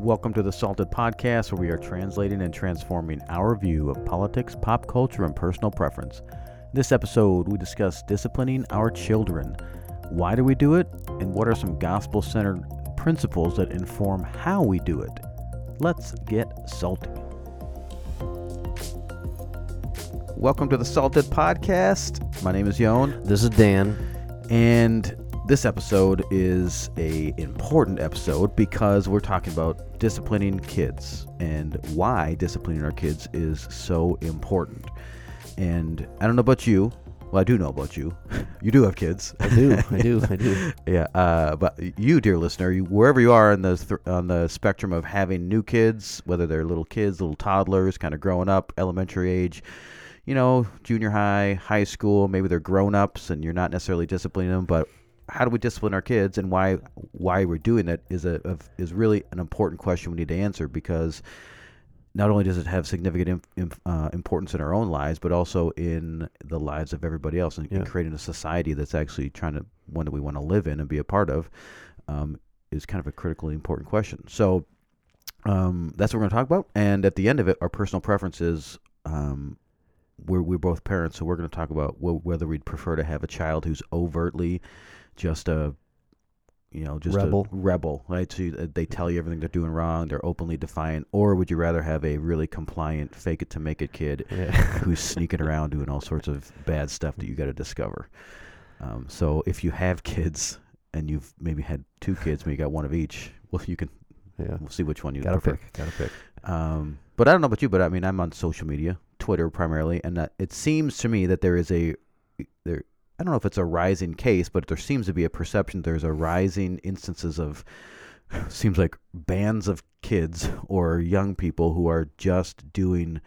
Welcome to the Salted Podcast, where we are translating and transforming our view of politics, pop culture, and personal preference. In this episode, we discuss disciplining our children. Why do we do it? And what are some gospel centered principles that inform how we do it? Let's get salty. Welcome to the Salted Podcast. My name is Yon, This is Dan. and this episode is a important episode because we're talking about disciplining kids and why disciplining our kids is so important. And I don't know about you. Well, I do know about you. You do have kids. I do, I do, I do. Yeah, uh, but you, dear listener, you, wherever you are on the th- on the spectrum of having new kids, whether they're little kids, little toddlers, kind of growing up, elementary age, you know, junior high, high school, maybe they're grown ups, and you're not necessarily disciplining them, but how do we discipline our kids, and why why we're doing it is a of, is really an important question we need to answer because not only does it have significant im- im- uh, importance in our own lives, but also in the lives of everybody else, and, and creating a society that's actually trying to one that we want to live in and be a part of, um, is kind of a critically important question. So um, that's what we're going to talk about, and at the end of it, our personal preferences. Um, we're we're both parents, so we're going to talk about wh- whether we'd prefer to have a child who's overtly just a you know, just Rebel. a rebel, right? So you, uh, they tell you everything they're doing wrong, they're openly defiant, or would you rather have a really compliant, fake it to make it kid Yeah. who's sneaking around doing all sorts of bad stuff that you got to discover? Um, so if you have kids and you've maybe had two kids, maybe you got one of each, well, you can yeah. we'll see which one you Gotta prefer. pick. Gotta pick. Um, but I don't know about you, but I mean, I'm on social media, Twitter primarily, and that it seems to me that there is a. I don't know if it's a rising case, but there seems to be a perception there's a rising instances of seems like bands of kids or young people who are just doing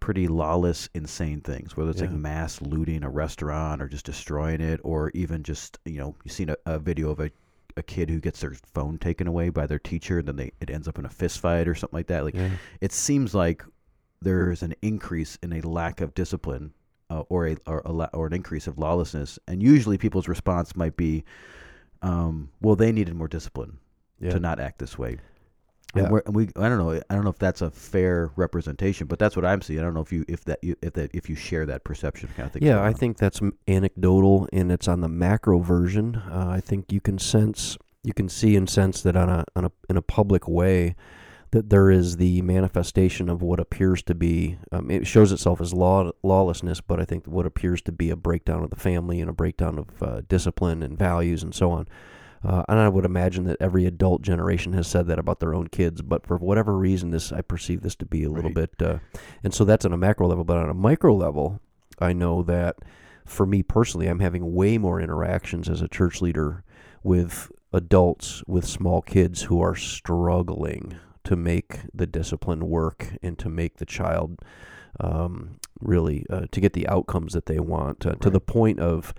pretty lawless, insane things, whether it's like mass looting a restaurant or just destroying it, or even just you know you've seen a, a video of a a kid who gets their phone taken away by their teacher, and then they it ends up in a fist fight or something like that. Like Yeah. it seems like there's an increase in a lack of discipline uh, or a or, a or an increase of lawlessness, and usually people's response might be, um, "Well, they needed more discipline Yeah. to not act this way." And, Yeah. we're, and we, I don't know, I don't know if that's a fair representation, but that's what I'm seeing. I don't know if you, if that, you, if that, if you share that perception kind of thing. Yeah, I think that's anecdotal, and it's on the macro version. Uh, I think you can sense, you can see and sense that on a, on a in a public way, that there is the manifestation of what appears to be. Um, it shows itself as law lawlessness, but I think what appears to be a breakdown of the family and a breakdown of uh, discipline and values and so on. Uh, and I would imagine that every adult generation has said that about their own kids, but for whatever reason, this I perceive this to be a little Right. bit, uh, and so that's on a macro level. But on a micro level, I know that for me personally, I'm having way more interactions as a church leader with adults with small kids who are struggling to make the discipline work and to make the child um, really uh, to get the outcomes that they want uh, to the point of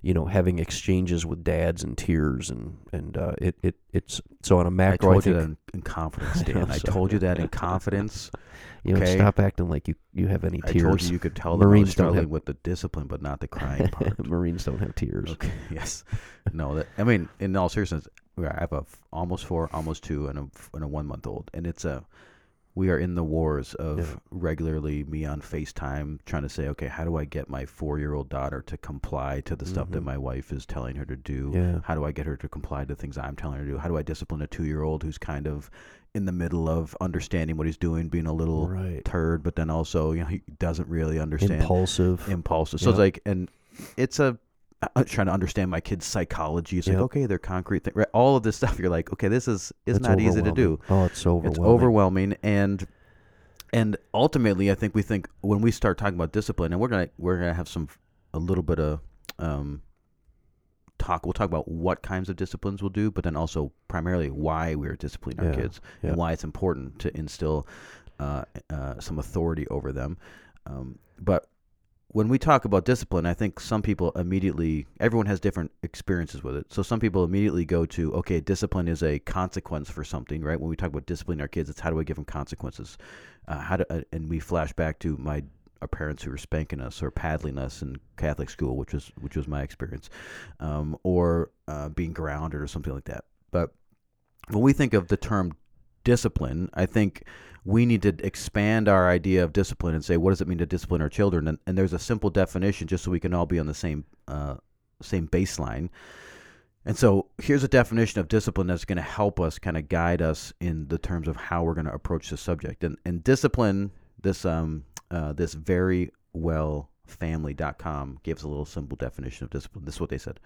you know having exchanges with dads and tears and and uh, it, it it's so on a macro I, told you think that in, confidence, I Dan. I told you that in confidence. you know okay. stop acting like you you have any I tears told you you could tell I Marines don't struggling have- with the discipline, but not the crying part. Marines don't have tears Okay. Yes. No. That I mean, in all seriousness, I have a f- almost four, almost two, and a f- and a one month old, and it's a. We are in the wars of Yeah. regularly me on Facetime trying to say, okay, how do I get my four year old daughter to comply to the stuff that Mhm. my wife is telling her to do? yeah How do I get her to comply to things I'm telling her to do? How do I discipline a two year old who's kind of in the middle of understanding what he's doing, being a little right turd, but then also you know he doesn't really understand impulsive impulsive. So it's like, and it's a trying to understand my kid's psychology. It's like, okay, they're concrete thing, right? All of this stuff. You're like, okay, this is is not easy to do. oh it's overwhelming It's overwhelming, and and ultimately, I think we think when we start talking about discipline, and we're gonna we're gonna have some a little bit of um talk. We'll talk about what kinds of disciplines we'll do, but then also primarily why we're disciplining our Yeah, kids yeah. and why it's important to instill uh, uh, some authority over them. Um, but when we talk about discipline, I think some people immediately, everyone has different experiences with it. So some people immediately go to, okay, discipline is a consequence for something, right? When we talk about disciplining our kids, it's how do I give them consequences? Uh, how do, uh, and we flash back to my our parents who were spanking us or paddling us in Catholic school, which was which was my experience, um, or uh, being grounded or something like that. But when we think of the term discipline, I think we need to expand our idea of discipline and say, what does it mean to discipline our children? And, and there's a simple definition just so we can all be on the same uh, same baseline. And so here's a definition of discipline that's going to help us kind of guide us in the terms of how we're going to approach the subject. And, and discipline, this um uh, this very well family.com gives a little simple definition of discipline. This is what they said.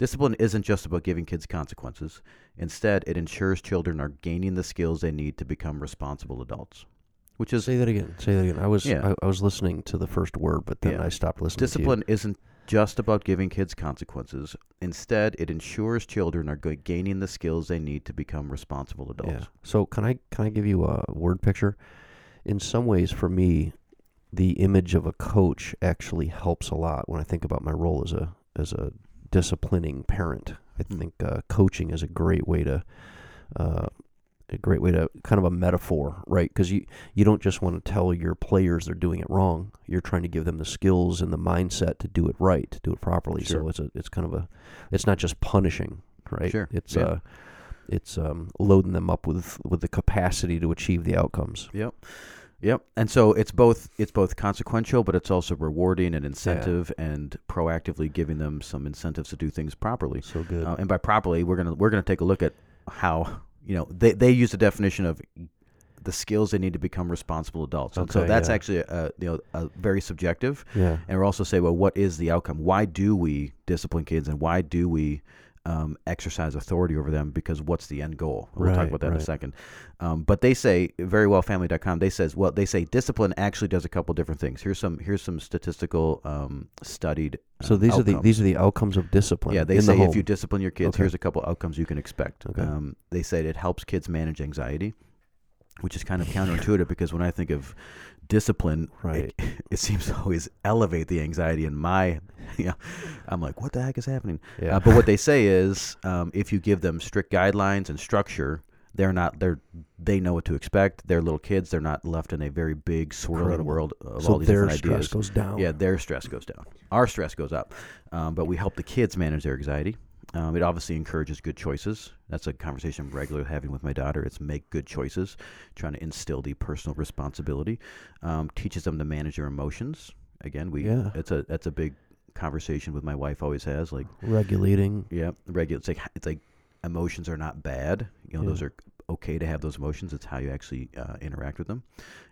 Discipline isn't just about giving kids consequences. Instead, it ensures children are gaining the skills they need to become responsible adults. Which is Say that again. Say that again. I was Yeah. I, I was listening to the first word, but then Yeah. I stopped listening. discipline isn't just about giving kids consequences. Instead, it ensures children are gaining the skills they need to become responsible adults. Yeah. So can I can I give you a word picture? In some ways, for me, the image of a coach actually helps a lot when I think about my role as a as a disciplining parent. I Hmm. think uh, coaching is a great way to. Uh, a great way to kind of a metaphor, right? Because you you don't just want to tell your players they're doing it wrong. You're trying to give them the skills and the mindset to do it right, to do it properly. So it's a it's kind of a it's not just punishing, right? Sure, It's yeah. uh it's um, loading them up with with the capacity to achieve the outcomes. Yep. Yep. And so it's both it's both consequential, but it's also rewarding and incentive and proactively giving them some incentives to do things properly. So good. Uh, and by properly, we're gonna we're gonna take a look at how you know they they use the definition of the skills they need to become responsible adults. And so that's yeah. actually a, you know a very subjective. yeah. And we're also say, well, what is the outcome? Why do we discipline kids, and why do we um, exercise authority over them? Because what's the end goal? We'll talk about that in a second. Um, but they say verywellfamily.com. They says, well, they say discipline actually does a couple different things. Here's some here's some statistical um, studied. So um, these are the outcomes. these are the outcomes of discipline. Yeah, they say the if you discipline your kids, Okay. here's a couple outcomes you can expect. Okay. Um, they said it helps kids manage anxiety, which is kind of counterintuitive because when I think of discipline, Right. it, it seems to always elevate the anxiety in my, you know, I'm like, what the heck is happening? yeah. Uh, but what they say is, um, if you give them strict guidelines and structure, they're not they're they know what to expect. They're little kids. They're not left in a very big swirling world of so all these their different stress ideas. goes down. Yeah, their stress goes down. Our stress goes up. Um, but we help the kids manage their anxiety. Um, it obviously encourages good choices. That's a conversation I'm regularly having with my daughter. It's make good choices, trying to instill the personal responsibility. Um, teaches them to manage their emotions. Again, we Yeah. it's a that's a big conversation with my wife. Always has like Regulating. yeah, regular. It's like it's like emotions are not bad. You know, Yeah. those are okay to have those emotions. It's how you actually uh, interact with them,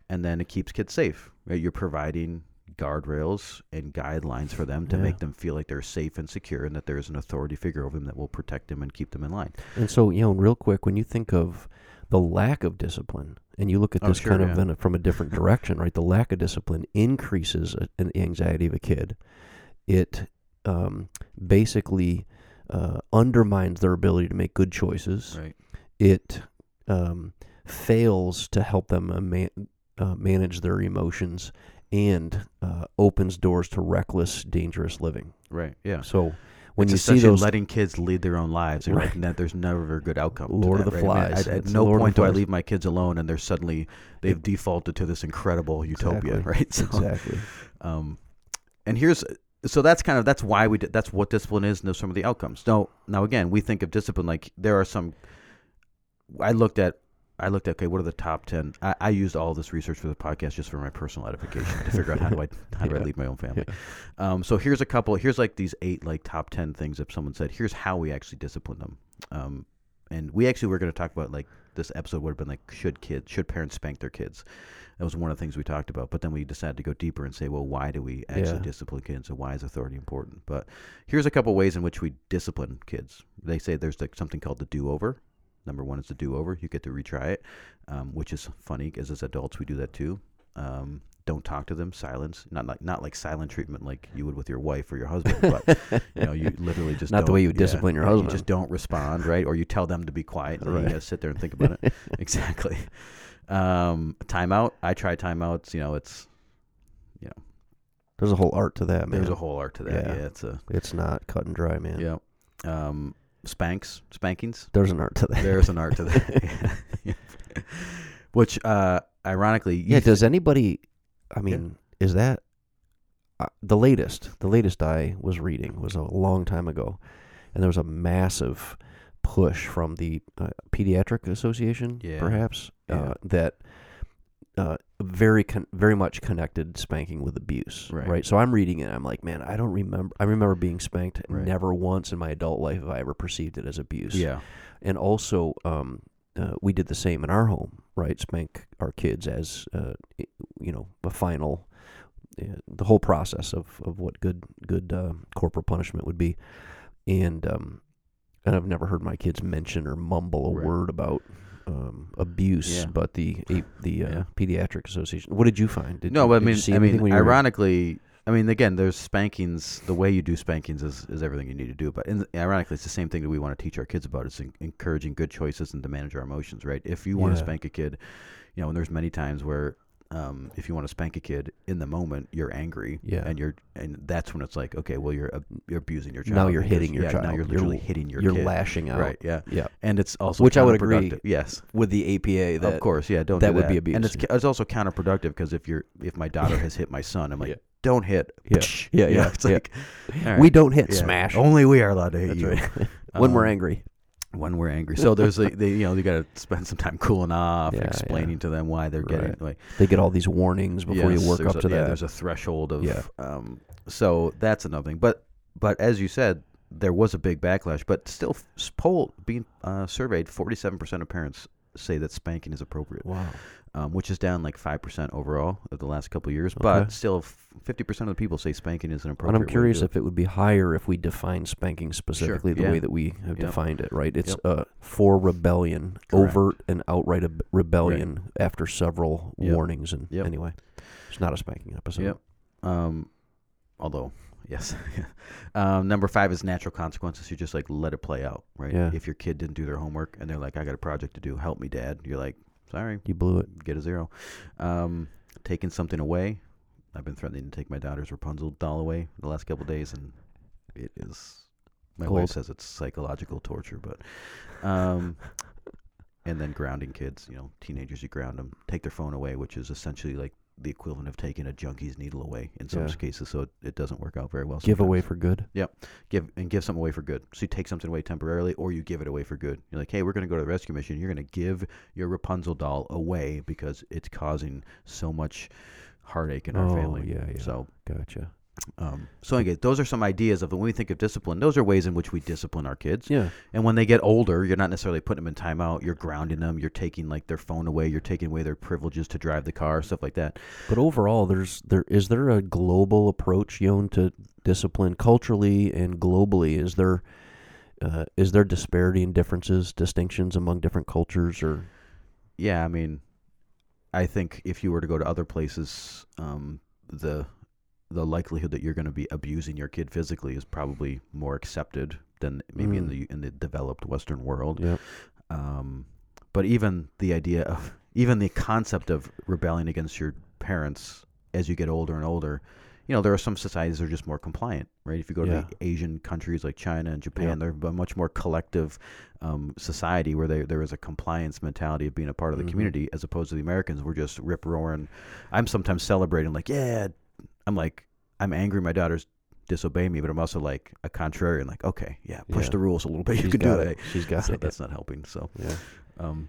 and then it keeps kids safe. Right? You're providing guardrails and guidelines for them to Yeah. make them feel like they're safe and secure, and that there is an authority figure over them that will protect them and keep them in line. And so, you know, real quick, when you think of the lack of discipline, and you look at Oh, this sure, kind of yeah. in a, from a different direction, right? The lack of discipline increases an anxiety of a kid. It um, basically uh, undermines their ability to make good choices. Right. It um, fails to help them uh, man, uh, manage their emotions and uh, opens doors to reckless, dangerous living. Right. Yeah. So when it's you see those letting kids lead their own lives, and Right. like that, there's never a good outcome. Lord of the right? I Flies. I- at no Lord point do I leave my kids alone, and they're suddenly they've defaulted to this incredible utopia, Exactly. right? So, exactly. Um, and here's so that's kind of that's why we di- that's what discipline is, and those some of the outcomes. Now, now again, we think of discipline like there are some. I looked at. I looked at okay, what are the top ten? I, I used all this research for the podcast just for my personal edification to figure out how do I how do I lead my own family. Um, so here's a couple. Here's like these eight like top ten things. If someone said, here's how we actually discipline them. Um, and we actually were going to talk about like this episode would have been like should kids should parents spank their kids. That was one of the things we talked about. But then we decided to go deeper and say, well, why do we actually Yeah. discipline kids? And why is authority important? But here's a couple ways in which we discipline kids. They say there's like something called the do-over. Number one is the do-over. You get to retry it, um, which is funny because as adults we do that too. Um, don't talk to them. Silence. Not like not like silent treatment like you would with your wife or your husband, but you know you literally just Not the way you would discipline your yeah, husband. You just don't respond, right? Or you tell them to be quiet. And Right. You sit there and think about it. exactly. Um, timeout. I try timeouts. You know, it's you know. There's a whole art to that, man. there's a whole art to that. Yeah. Yeah, it's a It's not cut and dry, man. yeah. Um, spanks, spankings. There's an art to that. There's an art to that. Yeah. Which, uh, ironically, yeah. Does anybody? I mean, is that uh, the latest? The latest I was reading was a long time ago, and there was a massive push from the uh, pediatric association, Yeah. perhaps Yeah. uh, that uh, very con- very much connected spanking with abuse. Right. So I'm reading it. I'm like, man, I don't remember. I remember being spanked. Right. Never once in my adult life have I ever perceived it as abuse. Yeah. And also, um, uh, we did the same in our home, right? Spank our kids as, uh, you know, a final, uh, the whole process of, of what good good uh, corporal punishment would be, and um, and I've never heard my kids mention or mumble a Right. word about um, abuse, Yeah. but the a- the uh, Yeah. pediatric association. What did you find? Did no, you, but I did you mean, see I anything mean, when you were- ironically, I mean, again, there's spankings. The way you do spankings is, is everything you need to do. But in, ironically, it's the same thing that we want to teach our kids about. It's en- encouraging good choices and to manage our emotions, right? If you want to Yeah. spank a kid, you know, and there's many times where, um, if you want to spank a kid in the moment, you're angry, Yeah. and you're, and that's when it's like, okay, well, you're ab- you're abusing your child. Now you're hitting your yeah, child. Now you're You're literally hitting your you're kid. lashing out. Right. Yeah. Yeah. And it's also Which I would agree. Yes. With the APA, that of course, yeah. Don't that do would that. be abuse, and it's, it's also counterproductive because if you're if my daughter has hit my son, I'm like, Yeah. don't hit. Yeah. Yeah, yeah, It's yeah. like right, we don't hit smash. Only we are allowed to hit That's you right. when we're Um, angry. When we're angry. So there's a, they, you know you got to spend some time cooling off, Yeah, yeah. explaining to them why they're getting like They get all these warnings before yes, you work up a, to yeah, that. There's a threshold of Yeah. um. So that's another thing. But but as you said, there was a big backlash. But still, poll being uh, surveyed, 47 percent of parents say that spanking is appropriate. wow. Um, which is down like five percent overall of the last couple of years. Okay. But still, fifty percent of the people say spanking is an appropriate. And. I'm curious if it would be higher if we define spanking specifically the yeah. way that we have Yep. defined it, right? It's Yep. uh, for rebellion, Correct. overt and outright ab- rebellion after several Yep. warnings. And anyway, it's not a spanking episode. Yep. Um, although, yes. um, number five is natural consequences. You just like let it play out, right? Yeah. If your kid didn't do their homework and they're like, "I got a project to do, help me, Dad," you're like, "Sorry, You blew it. get a zero. Um, taking something away. I've been threatening to take my daughter's Rapunzel doll away the last couple of days, and it is. My Cold. wife says it's psychological torture, but, um, and then grounding kids. You know, teenagers, you ground them, take their phone away, which is essentially like the equivalent of taking a junkie's needle away in some Yeah. cases. So it, it doesn't work out very well. Give away for good. Yep. give and give something away for good. So you take something away temporarily, or you give it away for good. You're like, hey, we're going to go to the rescue mission. You're going to give your Rapunzel doll away because it's causing so much heartache in our oh, family. yeah, yeah. So, Gotcha. Um, so again, those are some ideas of when we think of discipline. Those are ways in which we discipline our kids. Yeah. And when they get older, you're not necessarily putting them in timeout. You're grounding them. You're taking like their phone away. You're taking away their privileges to drive the car, stuff like that. But overall, there's there is there a global approach, Yon, to discipline culturally and globally? Is there uh, is there disparity and differences, distinctions among different cultures, or Yeah, I mean, I think if you were to go to other places, um, the the likelihood that you're going to be abusing your kid physically is probably more accepted than maybe in Mm. the in the developed Western world. yeah, Um, but even the idea of even the concept of rebelling against your parents as you get older and older, you know, there are some societies that are just more compliant, right? If you go to Yeah. the Asian countries like China and Japan, Yeah. they're a much more collective um, society where they, there is a compliance mentality of being a part of the Mhm. community, as opposed to the Americans. We're just rip roaring. I'm sometimes celebrating, like, yeah. I'm like, I'm angry. My daughters disobey me, but I'm also like a contrarian, like, okay, yeah, push Yeah. the rules a little bit. You She's can do it. it. She's got So it. that's not helping. So. yeah. Um,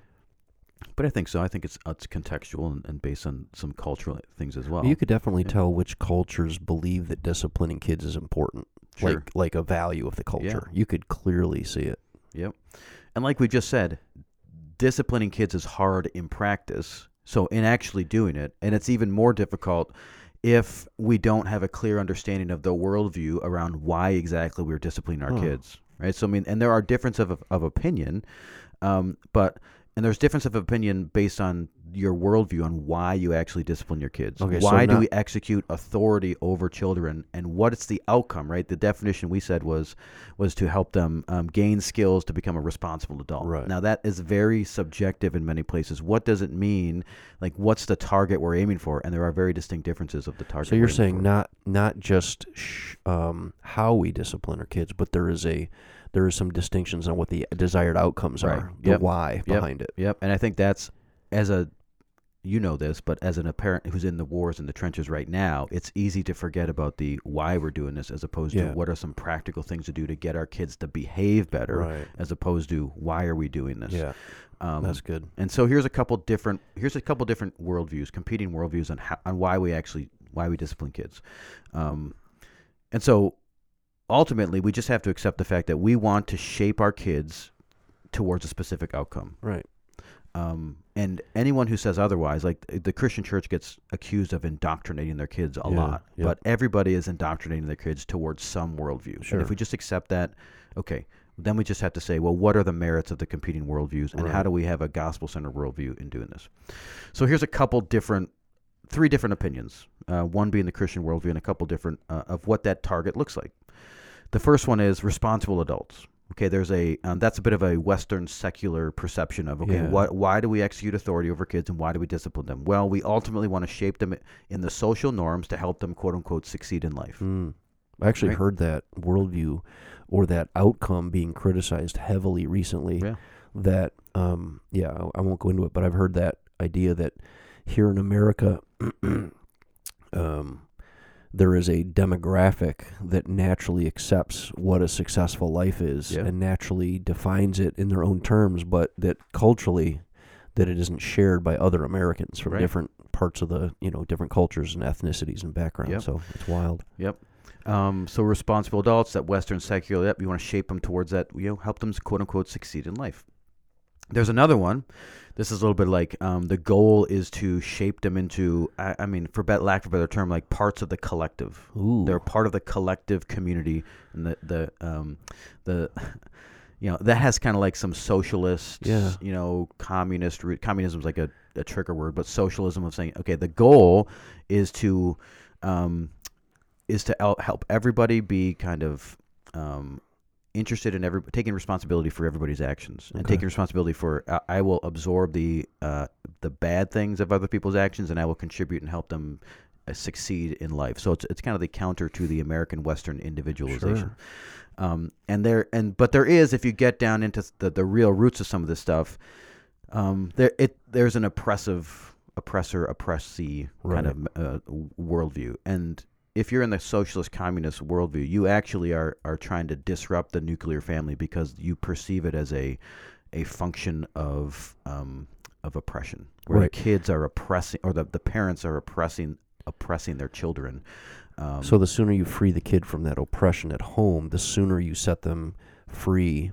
but I think so. I think it's it's contextual and, and based on some cultural things as well. you could definitely yeah. tell which cultures believe that disciplining kids is important, sure. like like a value of the culture. Yeah. You could clearly see it. Yep. And like we just said, disciplining kids is hard in practice. So in actually doing it, and it's even more difficult if we don't have a clear understanding of the worldview around why exactly we're disciplining our Huh. kids, right? So I mean, and there are differences of of opinion, um, but and there's difference of opinion based on your worldview on why you actually discipline your kids. Okay, so why do not- we execute authority over children, and what's the outcome? Right. The definition we said was was to help them um, gain skills to become a responsible adult. Right. Now that is very subjective in many places. What does it mean? Like, what's the target we're aiming for? And there are very distinct differences of the target. So you're saying for. not not just sh- um, how we discipline our kids, but there is a there is some distinctions on what the desired outcomes Right. are, the Yep. why Yep. behind it. Yep, and I think that's as a you know this, but as an apparent who's in the wars and the trenches right now, it's easy to forget about the why we're doing this as opposed Yeah. to what are some practical things to do to get our kids to behave better Right. as opposed to why are we doing this. Yeah. Um, That's good. and so here's a couple different here's a couple different worldviews, competing worldviews on how, on why we actually why we discipline kids. Um, and so ultimately, we just have to accept the fact that we want to shape our kids towards a specific outcome. Right. Um, and anyone who says otherwise, like the Christian church gets accused of indoctrinating their kids a Yeah, lot, but everybody is indoctrinating their kids towards some worldview. And if we just accept that, okay, then we just have to say, well, what are the merits of the competing worldviews, and how do we have a gospel-centered worldview in doing this? So here's a couple different, three different opinions. Uh, one being the Christian worldview, and a couple different uh, of what that target looks like. The first one is responsible adults. Okay, there's a um, that's a bit of a Western secular perception of okay, Yeah. what why do we execute authority over kids and why do we discipline them? Well, we ultimately want to shape them in the social norms to help them quote unquote succeed in life. Mm. I actually Right. heard that worldview or that outcome being criticized heavily recently. Yeah. That, um, yeah, I- I won't go into it, but I've heard that idea that here in America, um, there is a demographic that naturally accepts what a successful life is Yeah. and naturally defines it in their own terms, but that culturally, that it isn't shared by other Americans from Right. different parts of the, you know, different cultures and ethnicities and backgrounds. Yep. So it's wild. Yep. Um, so responsible adults, that Western secular, yep, you want to shape them towards that, you know, help them quote unquote succeed in life. There's another one. This is a little bit like um, the goal is to shape them into, I, I mean, for bet, lack of a better term, like parts of the collective. Ooh. They're part of the collective community, and the the um, the you know that has kind of like some socialist, Yeah. you know, communist root. Communism is like a, a trigger word, but socialism of saying, okay, the goal is to um, is to help everybody be kind of um, interested in every taking responsibility for everybody's actions and Okay. taking responsibility for uh, I will absorb the uh, the bad things of other people's actions and I will contribute and help them uh, succeed in life. So it's it's kind of the counter to the American Western individualization. Sure. Um, and there and but there is if you get down into the the real roots of some of this stuff, um, there it there's an oppressive oppressor oppressee kind of uh, worldview and if you're in the socialist communist worldview, you actually are are trying to disrupt the nuclear family because you perceive it as a a function of um, of oppression, where Right. the kids are oppressing or the, the parents are oppressing oppressing their children. Um, So the sooner you free the kid from that oppression at home, the sooner you set them free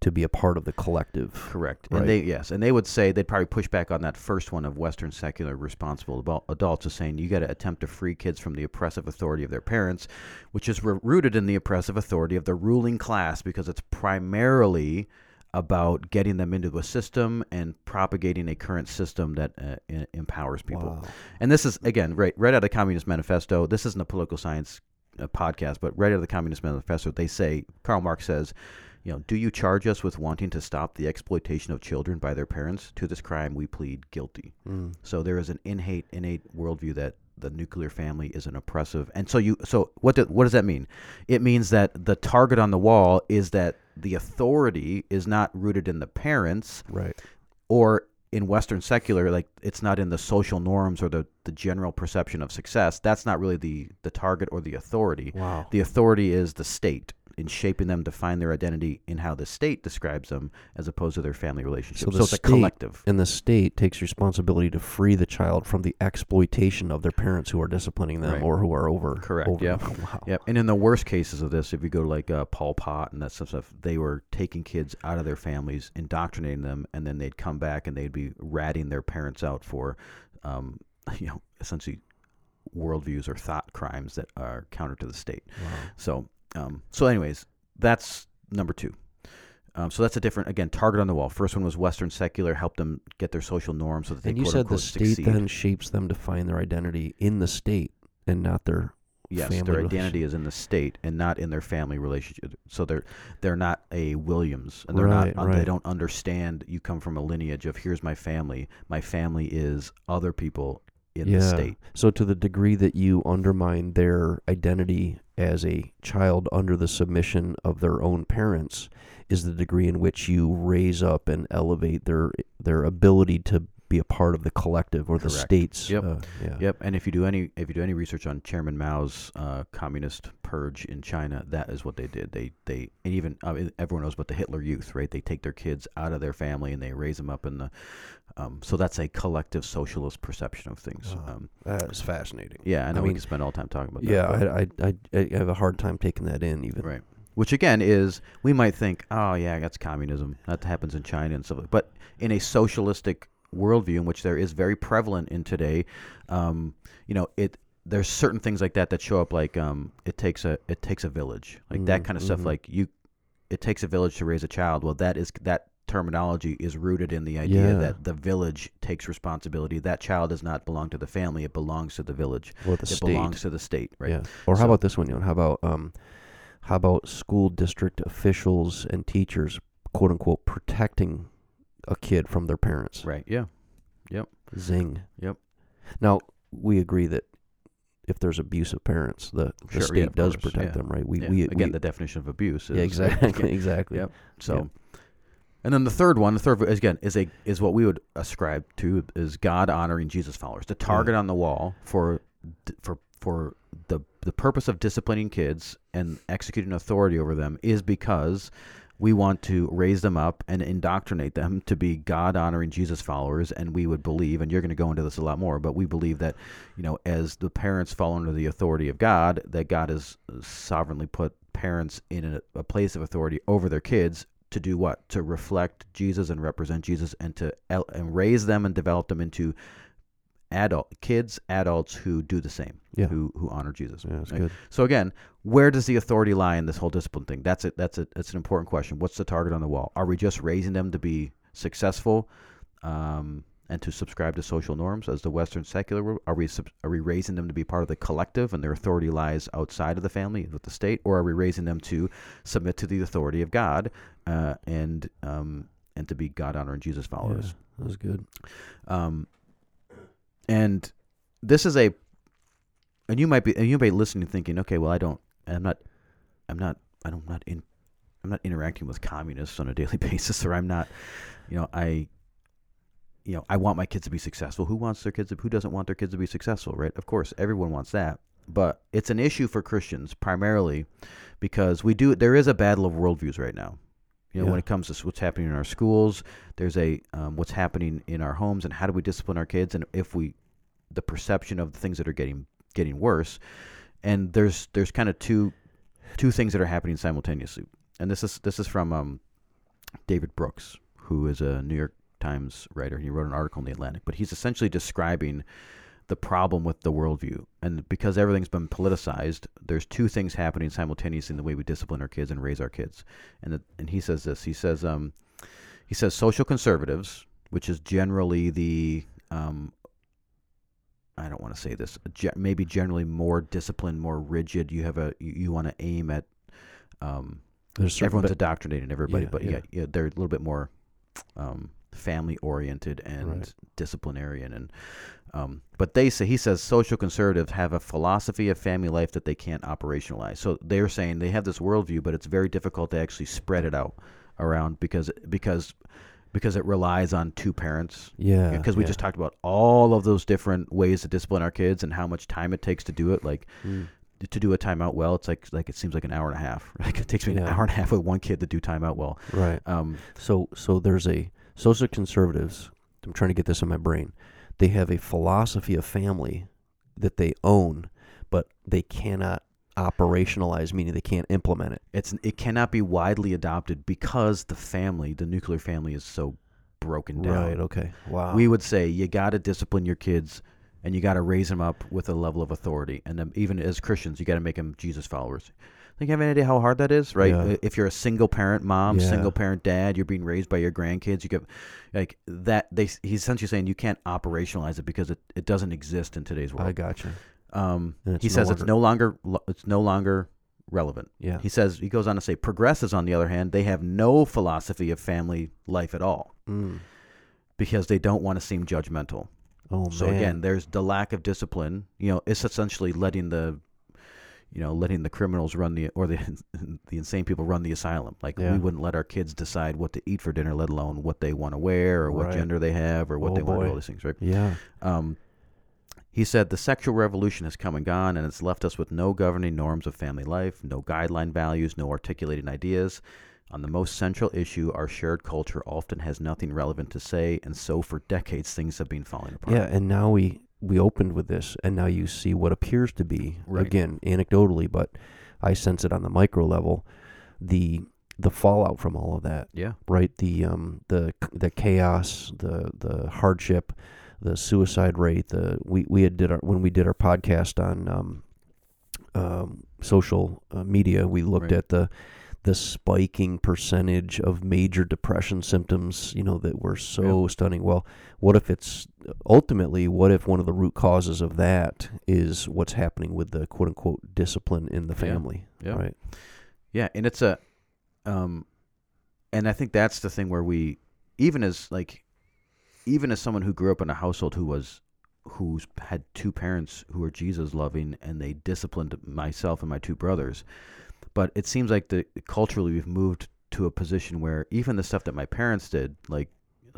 to be a part of the collective. Correct. Right. And they yes, and they would say they'd probably push back on that first one of Western secular responsible adul- adults is saying you got to attempt to free kids from the oppressive authority of their parents, which is re- rooted in the oppressive authority of the ruling class because it's primarily about getting them into a system and propagating a current system that uh, empowers people. Wow. And this is again right right out of the Communist Manifesto. This isn't a political science uh, podcast, but right out of the Communist Manifesto, they say Karl Marx says, you know, do you charge us with wanting to stop the exploitation of children by their parents? To this crime, we plead guilty. Mm. So there is an innate innate worldview that the nuclear family is an oppressive, and so you so what do, what does that mean? It means that the target on the wall is that the authority is not rooted in the parents Right. or in Western secular, like it's not in the social norms or the, the general perception of success. That's not really the, the target or the authority. Wow. The authority is the state in shaping them to find their identity in how the state describes them as opposed to their family relationship. So So, it's a collective. And the state takes responsibility to free the child from the exploitation of their parents who are disciplining them Right. or who are over. Correct, Over yeah. them. Wow. Yep. And in the worst cases of this, if you go to like uh, Pol Pot and that stuff, stuff, they were taking kids out of their families, indoctrinating them, and then they'd come back and they'd be ratting their parents out for, um, you know, essentially worldviews or thought crimes that are counter to the state. Wow. So, um, so anyways, that's number two. Um, so that's a different again target on the wall. First one was Western secular, help them get their social norms so that they And you quote said the state succeed. then shapes them to find their identity in the state and not their Yes, their identity is in the state and not in their family relationship. So they're they're not a Williams, and they're Right, not. They don't understand. You come from a lineage of here's my family. My family is other people in yeah. the state. So to the degree that you undermine their identity as a child under the submission of their own parents is the degree in which you raise up and elevate their their ability to be a part of the collective or the states. Yep. Uh, yeah. Yep, and if you do any if you do any research on Chairman Mao's uh, communist purge in China, that is what they did. They they and even I mean, everyone knows about the Hitler Youth, right? They take their kids out of their family and they raise them up in the. Um, so that's a collective socialist perception of things. Oh, Um, That is fascinating. yeah, I know mean, we can spend all time talking about that. Yeah, I, I, I, I have a hard time taking that in even. Right. Which again is we might think, oh yeah, that's communism. That happens in China and stuff. But in a socialistic worldview, in which there is very prevalent in today, um, you know, it there's certain things like that that show up. Like um, it takes a it takes a village, like that Mhm, kind of stuff. mhm. Like you, it takes a village to raise a child. Well, that is that terminology is rooted in the idea Yeah. that the village takes responsibility. That child does not belong to the family; it belongs to the village. Or the it state. belongs to the state, right? Yeah. Or how about this one, you know? How about um, how about school district officials and teachers, quote unquote, protecting a kid from their parents? Right. Yeah. Yep. Zing. Yep. Now we agree that if there's abusive parents, the, the Sure, yeah, state of does course, protect yeah. them, right? We Yeah. we again we, the definition of abuse. Is, yeah exactly exactly. Yep. So, and then the third one, the third again is a is what we would ascribe to is God honoring Jesus followers. The mm. target on the wall for for for the the purpose of disciplining kids and executing authority over them is because we want to raise them up and indoctrinate them to be God honoring Jesus followers. And we would believe, and you're going to go into this a lot more, but we believe that, you know, as the parents fall under the authority of God, that God has uh, sovereignly put parents in a, a place of authority over their kids to do what? To reflect Jesus and represent Jesus and to and raise them and develop them into adult kids, adults who do the same, Yeah. who who honor Jesus. Yeah, that's right? good. So again, where does the authority lie in this whole discipline thing? That's it. That's it. That's an important question. What's the target on the wall? Are we just raising them to be successful, um, and to subscribe to social norms as the Western secular world? Are we sub- are we raising them to be part of the collective and their authority lies outside of the family with the state, or are we raising them to submit to the authority of God, uh, and um, and to be God honoring Jesus followers? Yeah, that was good. Um, and this is a, and you might be, and you might be listening, thinking, okay, well, I don't, I'm not, I'm not, I'm not in, I'm not interacting with communists on a daily basis, or I'm not, you know, I, you know, I want my kids to be successful. Who wants their kids? To, who doesn't want their kids to be successful, right? Of course, everyone wants that, but it's an issue for Christians primarily because we do. There is a battle of worldviews right now. You know, Yeah. when it comes to what's happening in our schools, there's a um, what's happening in our homes, and how do we discipline our kids, and if we, the perception of the things that are getting getting worse, and there's there's kind of two two things that are happening simultaneously, and this is this is from um, David Brooks, who is a New York Times writer. He wrote an article in the Atlantic, but he's essentially describing the problem with the worldview. And because everything's been politicized, there's two things happening simultaneously in the way we discipline our kids and raise our kids. And the, and he says this. He says um, he says social conservatives, which is generally the um, I don't want to say this, maybe generally more disciplined, more rigid. You have a you, you want to aim at um, There's everyone's be- indoctrinating everybody, Yeah, but yeah. yeah. yeah, they're a little bit more um, family oriented and Right. disciplinarian, and um, but they say he says social conservatives have a philosophy of family life that they can't operationalize. So they're saying they have this worldview, but it's very difficult to actually spread it out around because because because it relies on two parents yeah, because we yeah. just talked about all of those different ways to discipline our kids and how much time it takes to do it like Mm. to do a timeout well it's like like it seems like an hour and a half like it takes me an hour and a half with one kid to do timeout well right. um So so there's a social conservatives. I'm trying to get this in my brain. They have a philosophy of family that they own, but they cannot operationalize, meaning they can't implement it. it's it cannot be widely adopted because the family the nuclear family is so broken down Right. Okay. Wow. we would say you got to discipline your kids and you got to raise them up with a level of authority and then even as christians you got to make them jesus followers think you have any idea how hard that is right Yeah. if you're a single parent mom Yeah. single parent dad you're being raised by your grandkids you get like that they he's essentially saying you can't operationalize it because it, it doesn't exist in today's world. I gotcha. um, he no says it's no longer it's no longer relevant Yeah. he says he goes on to say progressives on the other hand they have no philosophy of family life at all Mm. because they don't want to seem judgmental Oh man. so man. again, there's the lack of discipline. You know, it's essentially letting the, you know, letting the criminals run the or the the insane people run the asylum. Like Yeah. we wouldn't let our kids decide what to eat for dinner, let alone what they want to wear or what Right. gender they have or what Oh, they want to do. All these things, right? Yeah. Um, he said the sexual revolution has come and gone, and it's left us with no governing norms of family life, no guideline values, no articulating ideas. On the most central issue, our shared culture often has nothing relevant to say, and so for decades things have been falling apart. Yeah, and now we we opened with this, and now you see what appears to be Right. again anecdotally, but I sense it on the micro level, the the fallout from all of that, yeah, right? The um the the chaos, the the hardship, the suicide rate. The we we had did our when we did our podcast on um, um social uh, media, we looked Right. at the the spiking percentage of major depression symptoms, you know, that were so stunning. Well, what if it's ultimately, what if one of the root causes of that is what's happening with the quote unquote discipline in the family? Yeah. Right. Yeah, and it's a, um, and I think that's the thing where we, even as like, even as someone who grew up in a household who was, who's had two parents who are Jesus loving and they disciplined myself and my two brothers, but it seems like the culturally we've moved to a position where even the stuff that my parents did, like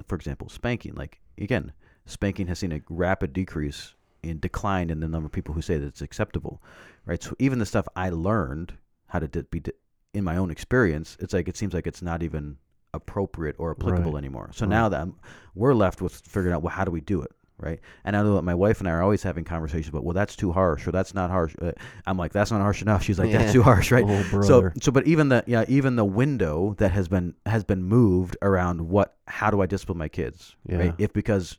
for example spanking, like again, spanking has seen a rapid decrease in decline in the number of people who say that it's acceptable, right? So even the stuff I learned how to di- be di- in my own experience, it's like it seems like it's not even appropriate or applicable Right. anymore. So Right. now that I'm, we're left with figuring out well how do we do it, right? And I know that my wife and I are always having conversations about well that's too harsh or that's not harsh. Uh, I'm like that's not harsh enough. She's like Yeah. that's too harsh, right? Oh, So so but even the yeah even the window that has been has been moved around what how do I discipline my kids Yeah. right if because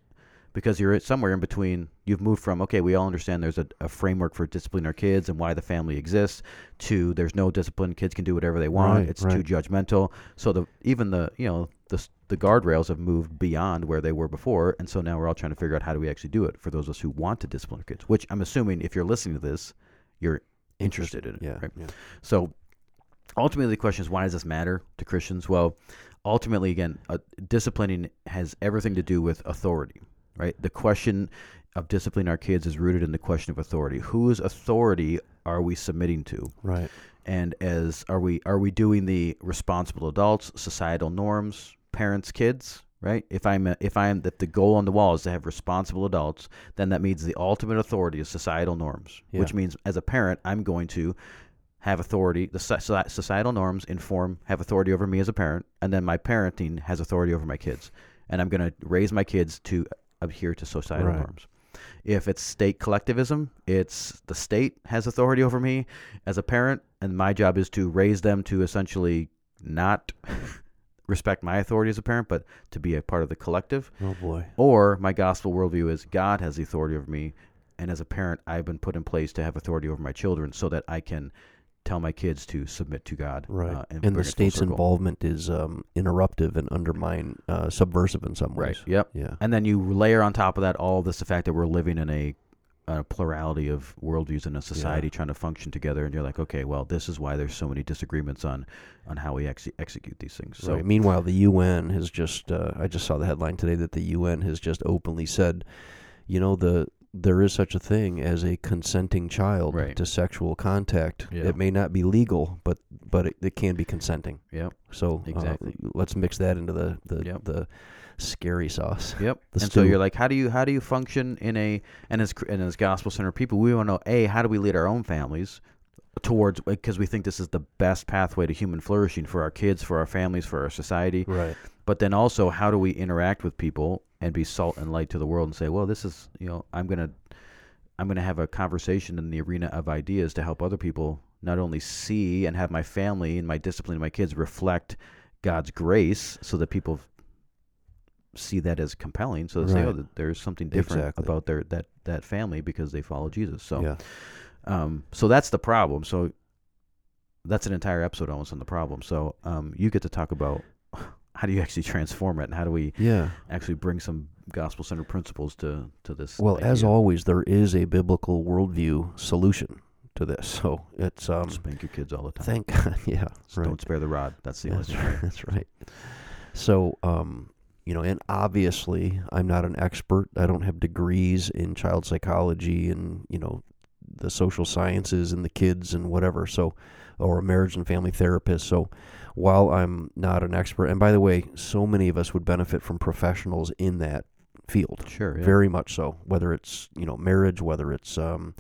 because you're somewhere in between you've moved from okay we all understand there's a, a framework for disciplining our kids and why the family exists to there's no discipline kids can do whatever they want Right, it's right. too judgmental so the even the you know the the guardrails have moved beyond where they were before and so now we're all trying to figure out how do we actually do it for those of us who want to discipline our kids which I'm assuming if you're listening to this you're interested in it Yeah. right? yeah. So ultimately, the question is why does this matter to Christians? Well, ultimately, again, uh, disciplining has everything to do with authority, right? The question of disciplining our kids is rooted in the question of authority. Whose authority are we submitting to? Right. And as are we are we doing the responsible adults, societal norms, parents, kids? Right. If I'm a, if I'm if the goal on the wall is to have responsible adults, then that means the ultimate authority is societal norms, Yeah. which means as a parent, I'm going to have authority. The so- so- societal norms inform have authority over me as a parent, and then my parenting has authority over my kids, and I'm going to raise my kids to adhere to societal Right. norms. If it's state collectivism, it's the state has authority over me as a parent, and my job is to raise them to essentially not respect my authority as a parent, but to be a part of the collective. Oh boy. Or my gospel worldview is God has the authority over me, and as a parent, I've been put in place to have authority over my children, so that I can tell my kids to submit to God. Right. uh, and bring the state's involvement is um, interruptive and undermine uh, subversive in some ways. Right. Yep. Yeah. And then you layer on top of that all this the fact that we're living in a, a plurality of worldviews in a society trying to function together, and you're like, okay, well, this is why there's so many disagreements on on how we ex- execute these things. So right. Meanwhile, the UN has just, uh, I just saw the headline today that the UN has just openly said, you know, the there is such a thing as a consenting child Right. to sexual contact. Yeah. It may not be legal, but but it, it can be consenting. Yep. So uh, Exactly. let's mix that into the the, Yep. the scary sauce. Yep. And so you're like, how do you how do you function in a and as and as gospel center people, we want to know a how do we lead our own families towards uh, because we think this is the best pathway to human flourishing for our kids, for our families, for our society. Right. But then also, how do we interact with people and be salt and light to the world and say, well, this is you know, I'm gonna I'm gonna have a conversation in the arena of ideas to help other people not only see and have my family and my discipline and my kids reflect God's grace, so that people see that as compelling. So they say, oh, there's something different Exactly. about their that that family because they follow Jesus. So yeah. um, so that's the problem. So that's an entire episode almost on the problem. So um, you get to talk about how do you actually transform it, and how do we Yeah. actually bring some gospel centered principles to to this. Well, as always, there is a biblical worldview solution to this. So it's um. spank your kids all the time. Thank God. Yeah. Right. Don't spare the rod. That's the only That's right. That's right. So, um, you know, and obviously, I'm not an expert. I don't have degrees in child psychology and you know the social sciences and the kids and whatever. So, or a marriage and family therapist. So, while I'm not an expert, and by the way, so many of us would benefit from professionals in that field. Sure. Yeah. Very much so. Whether it's you know marriage, whether it's um,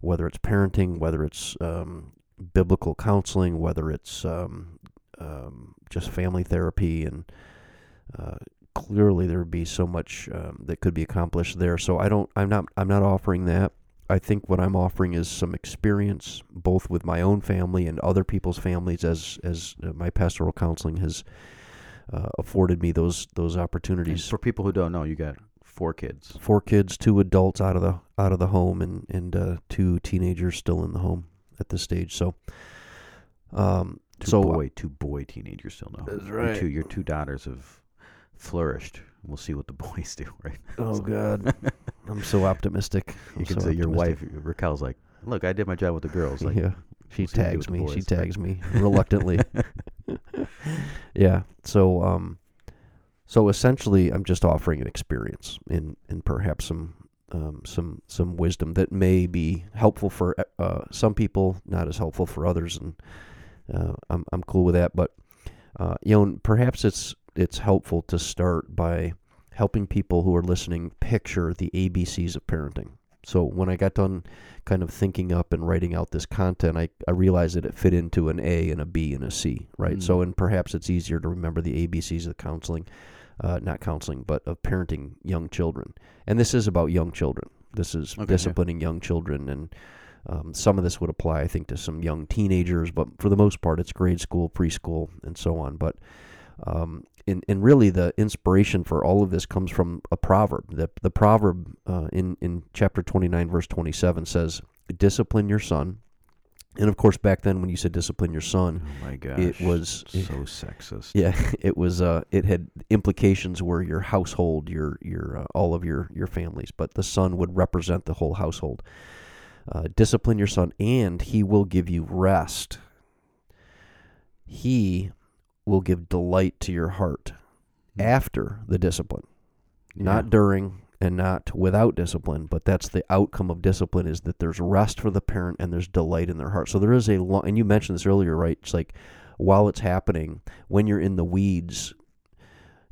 whether it's parenting, whether it's um, biblical counseling, whether it's um, um, just family therapy, and uh, clearly there would be so much um, that could be accomplished there. So I don't. I'm not. I'm not offering that. I think what I'm offering is some experience, both with my own family and other people's families, as as uh, my pastoral counseling has uh, afforded me those those And opportunities. for people who don't know, you got four kids. Four kids, two adults out of the out of the home, and and uh, two teenagers still in the home at this stage. So, um, Two so boy, two boy teenagers still know. That's Your right. two, your two daughters have flourished. We'll see what the boys do, right? oh So- god, I'm so optimistic. You I'm can so say your wife, Raquel's like, look, I did my job with the girls. Like, yeah, she we'll see what you do tags me. She tags me reluctantly. yeah. So um, so essentially, I'm just offering an experience and and perhaps some um, some some wisdom that may be helpful for uh, some people, not as helpful for others, and uh, I'm I'm cool with that. But uh, you know, perhaps it's it's helpful to start by helping people who are listening picture the ABCs of parenting. So when I got done kind of thinking up and writing out this content, I, I realized that it fit into an A and a B and a C, right? So, Mm. and perhaps it's easier to remember the ABCs of counseling, uh, not counseling, but of parenting young children. And this is about young children. This is Okay, yeah. disciplining young children. And um, some of this would apply, I think, to some young teenagers, but for the most part, it's grade school, preschool, and so on. But um, and, and really the inspiration for all of this comes from a proverb. The, the proverb uh, in, in chapter 29, verse 27 says, Discipline your son. And of course, back then when you said discipline your son, oh my gosh. it was so sexist. yeah, it was uh, it had implications where your household, your your uh, all of your your families, but the son would represent the whole household. Uh, discipline your son, and he will give you rest. He will give delight to your heart hmm. after the discipline, not during and not without discipline. But that's the outcome of discipline is that there's rest for the parent and there's delight in their heart. So there is a long, and you mentioned this earlier, right? It's like while it's happening, when you're in the weeds,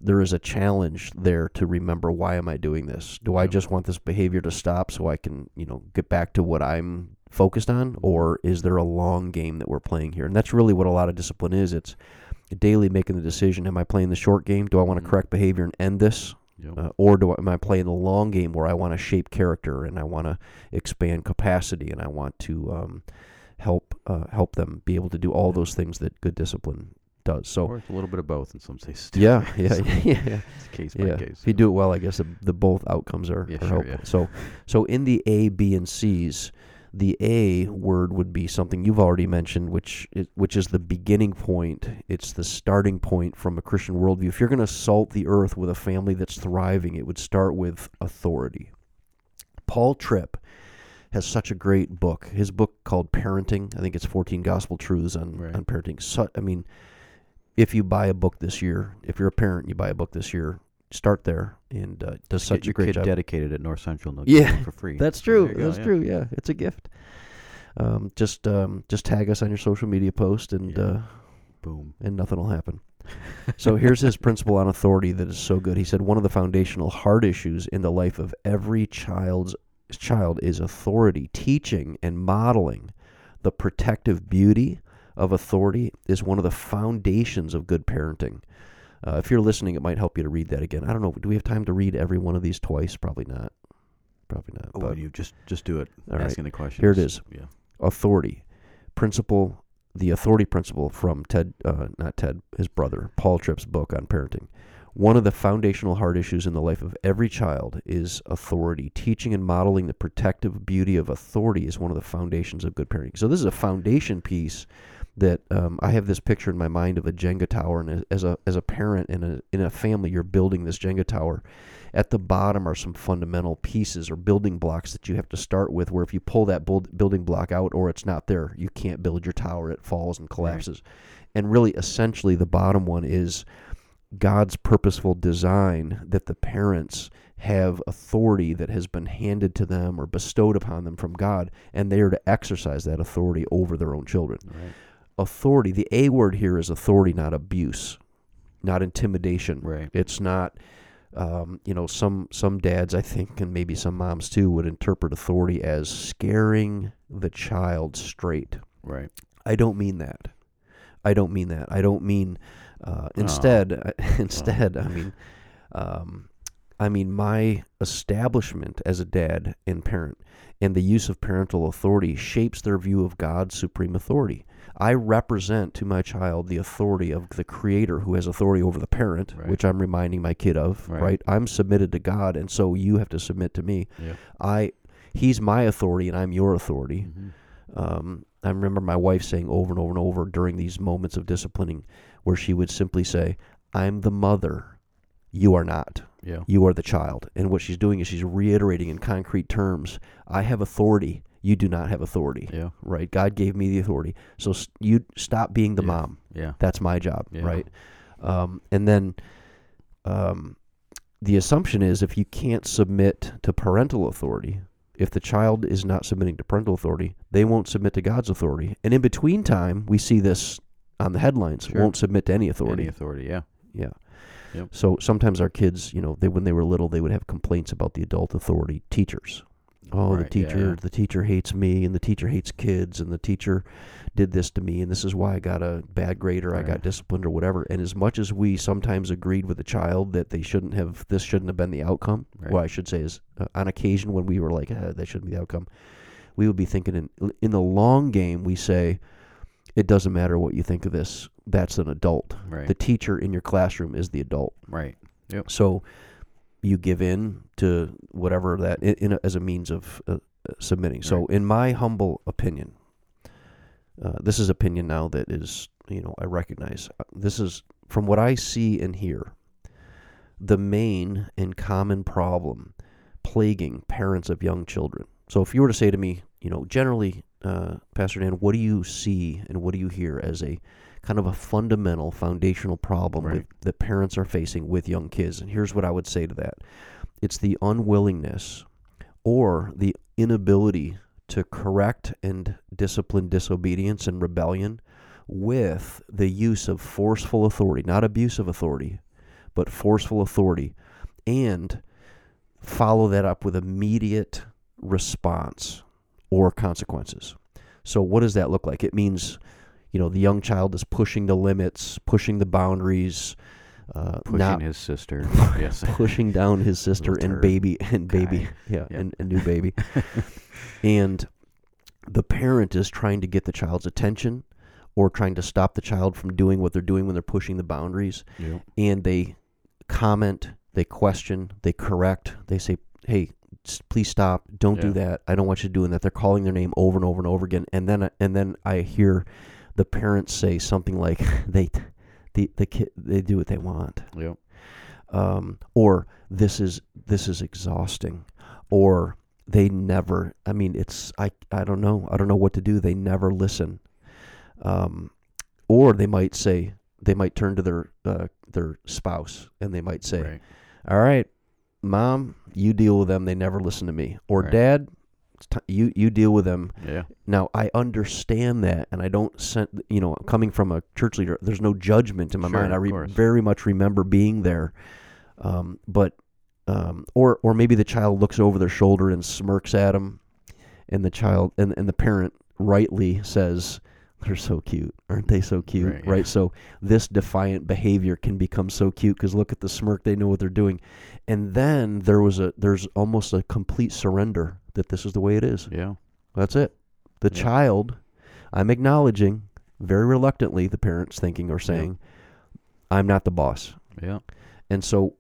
there is a challenge there to remember why am I doing this? Do I just want this behavior to stop so I can, you know, get back to what I'm focused on or is there a long game that we're playing here? And that's really what a lot of discipline is. It's daily making the decision, am I playing the short game? Do I want to Mhm. correct behavior and end this? Yep. Uh, or do I, am I playing the long game where I want to shape character and I want to expand capacity and I want to um, help uh, help them be able to do all those things that good discipline does. So or a little bit of both in some cases. yeah, yeah, So yeah, yeah. It's case by yeah. case. If you do it well, I guess the, the both outcomes are, Yeah, are sure, helpful. So so in the A, B, and C's, the A word would be something you've already mentioned, which is, which is the beginning point. It's the starting point from a Christian worldview. If you're going to salt the earth with a family that's thriving, it would start with authority. Paul Tripp has such a great book. His book called Parenting. I think it's 14 Gospel Truths on, Right. on parenting. So, I mean, if you buy a book this year, if you're a parent, you buy a book this year, start there. And uh, does such a great job. dedicated at North Central. they'll Yeah, for free. That's true. go, That's yeah. true. Yeah, it's a gift. Um, just um, just tag us on your social media post, and Yeah. uh, Boom. and nothing will happen. So here's his principle on authority that is so good. He said one of the foundational hard issues in the life of every child's child is authority. Teaching and modeling the protective beauty of authority is one of the foundations of good parenting. Uh, if you're listening, it might help you to read that again. I don't know. Do we have time to read every one of these twice? Probably not. Probably not. Oh, but you just just do it. All right. Asking the question. Here it is. Yeah. authority principle the authority principle from ted uh, not ted his brother paul tripp's book on parenting one of the foundational hard issues in the life of every child is authority teaching and modeling the protective beauty of authority is one of the foundations of good parenting so this is a foundation piece that um, I have this picture in my mind of a Jenga tower, and as a as a parent in a in a family, you're building this Jenga tower. At the bottom are some fundamental pieces or building blocks that you have to start with. Where if you pull that build, building block out or it's not there, you can't build your tower. It falls and collapses. And really, essentially, the bottom one is God's purposeful design that the parents have authority that has been handed to them or bestowed upon them from God, and they are to exercise that authority over their own children. Right. Authority, the A word here is authority, not abuse, not intimidation. Right. It's not, um, you know, some some dads I think, and maybe some moms too, would interpret authority as scaring the child straight. Right. I don't mean that. I don't mean that. I don't mean. Uh, Oh. instead, instead, I mean, um, I mean my establishment as a dad and parent, and the use of parental authority shapes their view of God's supreme authority. I represent to my child the authority of the Creator, who has authority over the parent, Right. which I'm reminding my kid of. Right. Right. I'm submitted to God, and so you have to submit to me. Yeah. I, He's my authority, and I'm your authority. Mhm. Um, I remember my wife saying over and over and over during these moments of disciplining, where she would simply say, "I'm the mother, you are not. Yeah. You are the child." And what she's doing is she's reiterating in concrete terms, "I have authority. You do not have authority." Yeah. Right? God gave me the authority, so you stop being the Yeah. mom. Yeah. That's my job, Yeah. right? Um, and then, um, the assumption is if you can't submit to parental authority, if the child is not submitting to parental authority, they won't submit to God's authority. And in between time, we see this on the headlines: Sure. won't submit to any authority. Any authority. Yeah. Yeah. Yep. So sometimes our kids, you know, they when they were little, they would have complaints about the adult authority teachers. Oh, the Right, yeah, teacher, yeah. the teacher hates me, and the teacher hates kids, and the teacher did this to me, and this is why I got a bad grade or I got disciplined or whatever. And as much as we sometimes agreed with the child that they shouldn't have, this shouldn't have been the outcome. Right. What I should say is, uh, on occasion when we were like, uh, that shouldn't be the outcome, we would be thinking in in the long game, we say, it doesn't matter what you think of this. That's an adult. Right. The teacher in your classroom is the adult. right. So you give in to whatever that in, in a, as a means of uh, uh, submitting. So, in my humble opinion, uh, this is opinion now that is you know I recognize. Uh, This is from what I see and hear. The main and common problem plaguing parents of young children. So, if you were to say to me, you know, generally, uh, Pastor Dan, what do you see and what do you hear as a kind of a fundamental foundational problem Right. with, that parents are facing with young kids. And here's what I would say to that it's the unwillingness or the inability to correct and discipline disobedience and rebellion with the use of forceful authority, not abusive authority, but forceful authority, and follow that up with immediate response or consequences. So, what does that look like? It means, you know, the young child is pushing the limits, pushing the boundaries, uh, Pushing not his sister. yes. pushing down his sister and baby and baby, guy. yeah, Yeah. and a new baby, and the parent is trying to get the child's attention or trying to stop the child from doing what they're doing when they're pushing the boundaries Yep. and they comment, they question, they correct, they say, "Hey, please stop! Don't do that. I don't want you doing that." They're calling their name over and over and over again, and then and then I hear the parents say something like, "They, the the kid, they do what they want," Yep. um, or "This is this is exhausting," or they never. I mean, it's I I don't know. I don't know what to do. They never listen. Um, or they might say they might turn to their uh, their spouse and they might say, Right. "All right, mom, you deal with them. They never listen to me." Or Right. dad, it's ti- you you deal with them. Yeah. Now I understand that, and I don't you know coming from a church leader. There's no judgment in my Sure, mind. I re- very much remember being there, um, but um, or or maybe the child looks over their shoulder and smirks at them, and the child and and the parent rightly says. They're so cute, aren't they? So cute, Right, right? yeah. So this defiant behavior can become so cute because look at the smirk. They know what they're doing, and then there was a there's almost a complete surrender that this is the way it is. Yeah. That's it. The Yeah. child, I'm acknowledging very reluctantly, the parents thinking or saying, I'm not the boss. Yeah. And so,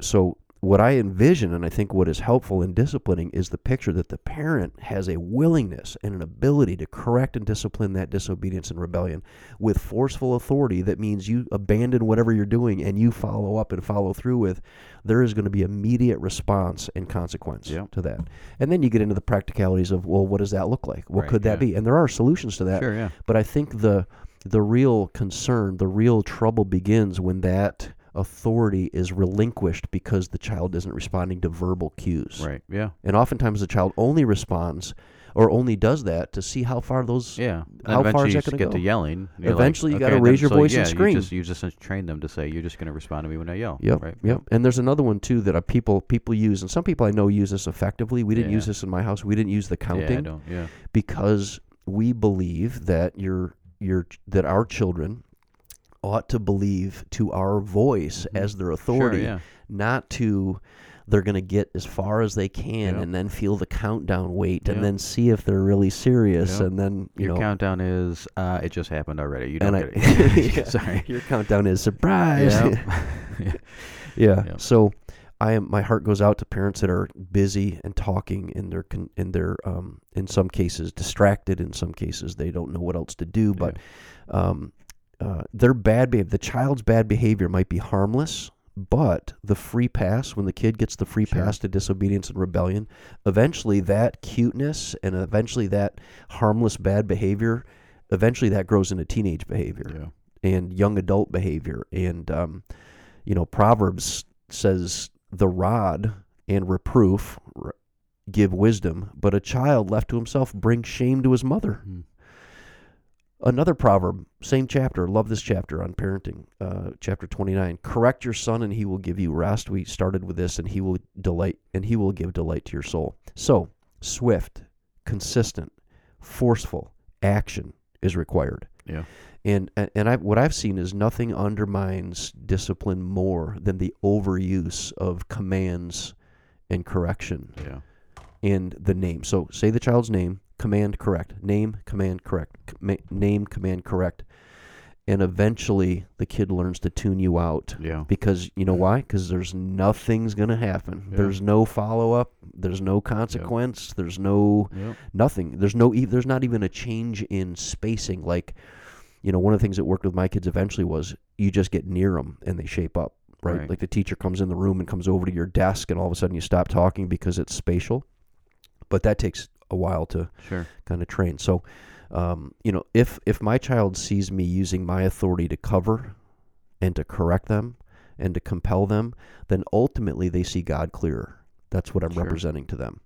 so what I envision, and I think what is helpful in disciplining, is the picture that the parent has a willingness and an ability to correct and discipline that disobedience and rebellion with forceful authority. That means you abandon whatever you're doing and you follow up and follow through with. There is going to be immediate response and consequence Yeah. to that. And then you get into the practicalities of, well, what does that look like? What Right, could that yeah. be? And there are solutions to that. Sure. Yeah. But I think the the real concern, the real trouble begins when that authority is relinquished because the child isn't responding to verbal cues. Right. Yeah. And oftentimes the child only responds or only does that to see how far those Yeah. And How far eventually is you that gonna get go? to yelling. you're like, Eventually you gotta raise your so, voice and scream. You just, you just train them to say you're just going to respond to me when I yell. Yep. Right. Yep. And there's another one too that people people use, and some people I know use this effectively. We didn't Yeah. use this in my house. We didn't use the Yeah. counting I don't. Yeah. because we believe that your your that our children ought to believe to our voice Mhm. as their authority, Sure. Yeah. not to they're going to get as far as they can Yep. and then feel the countdown wait and then see if they're really serious Yep. and then you Your know countdown is uh, it just happened already. You don't get I, it. Yeah. Sorry. your countdown is surprise. Yep. yeah. Yeah. Yep. So I am my heart goes out to parents that are busy and talking in their con, in their um in some cases distracted in some cases they don't know what else to do but um uh, their bad behavior the child's bad behavior might be harmless but the free pass when the kid gets the free Sure. pass to disobedience and rebellion eventually that cuteness and eventually that harmless bad behavior eventually that grows into teenage behavior yeah. and young adult behavior. And, um, you know, Proverbs says the rod and reproof give wisdom, but a child left to himself brings shame to his mother. Mm. Another proverb, same chapter, love this chapter on parenting, uh, chapter 29. Correct your son and he will give you rest. We started with this and he will delight and he will give delight to your soul. So, swift, consistent, forceful action is required. Yeah. And and and I what I've seen is nothing undermines discipline more than the overuse of commands and correction Yeah. in the name. So say the child's name, command correct, name command correct, com- name command correct, and eventually the kid learns to tune you out Yeah. because you know why? Because there's nothing's gonna happen. Yeah. There's no follow up. There's no consequence. There's no Yep. nothing. There's no. e- There's not even a change in spacing. Like, you know, one of the things that worked with my kids eventually was you just get near them and they shape up. Right? Right. Like the teacher comes in the room and comes over to your desk, and all of a sudden you stop talking because it's spatial. But that takes a while to Sure. kind of train. So, um, you know, if if my child sees me using my authority to cover and to correct them and to compel them, then ultimately they see God clearer. That's what I'm Sure. representing to them.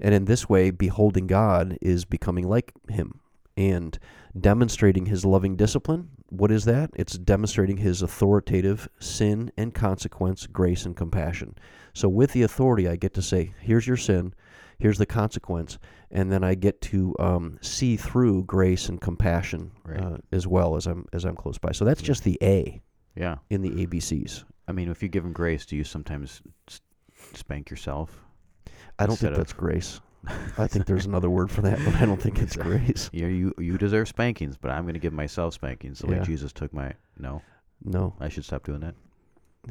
And in this way, beholding God is becoming like Him and demonstrating His loving discipline. What is that? It's demonstrating His authoritative sin and consequence, grace and compassion. So, with the authority, I get to say, here's your sin, here's the consequence, and then I get to um, see through grace and compassion Right. uh, as well as I'm as I'm close by. So that's Yeah. just the A Yeah. in the ABCs. I mean, if you give them grace, do you sometimes spank yourself? I don't think that's grace. I think there's another word for that, but I don't think it's grace. You you you deserve spankings, but I'm going to give myself spankings the way Jesus took my. No, No, I should stop doing that.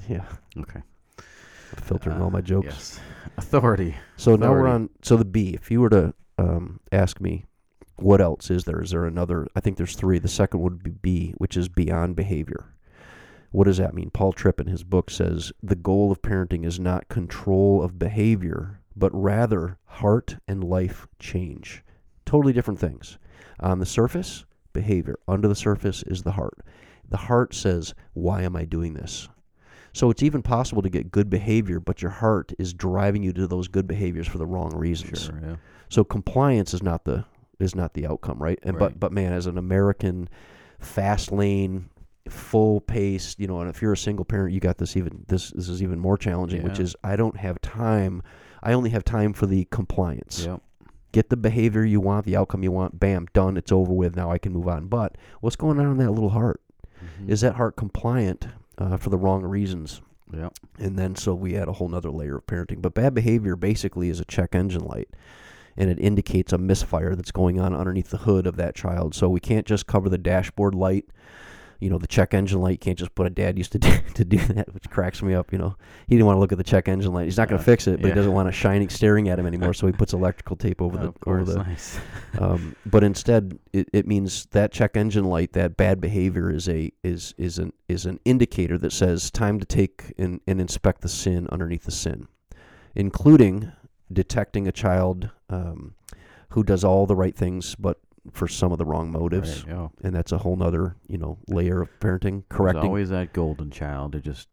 yeah, Okay. Filtering Uh, all my jokes. Yes. Authority. So now we're on. So the B. If you were to um, ask me, what else is there? Is there another? I think there's three. The second would be B, which is beyond behavior. What does that mean? Paul Tripp in his book says the goal of parenting is not control of behavior, but rather heart and life change. Totally different things. On the surface, behavior. Under the surface is the heart. The heart says, Why am I doing this? So it's even possible to get good behavior, but your heart is driving you to those good behaviors for the wrong reasons. Sure. Yeah. So compliance is not the is not the outcome, right? And but Right. but man, as an American, fast lane, full pace, you know, and if you're a single parent, you got this even this this is even more challenging, which is I don't have time. I only have time for the compliance. Yep. Get the behavior you want, the outcome you want, bam, done, it's over with. Now I can move on. But what's going on in that little heart? Mhm. Is that heart compliant uh, for the wrong reasons? Yep. And then so we add a whole nother layer of parenting. But bad behavior basically is a check engine light. And it indicates a misfire that's going on underneath the hood of that child. So we can't just cover the dashboard light. You know, the check engine light. You can't just put a dad used to do, to do that, which cracks me up. You know, he didn't want to look at the check engine light. He's not going Uh, to fix it, but yeah. he doesn't want it shining, staring at him anymore. So he puts electrical tape over the course. over the nice. um, but instead it, it means that check engine light that bad behavior is a is is an is an indicator that says time to take and, and inspect the sin underneath the sin including detecting a child um, who does all the right things but for some of the wrong motives Right, yeah. and that's a whole nother you know layer of parenting There's correcting always that golden child who just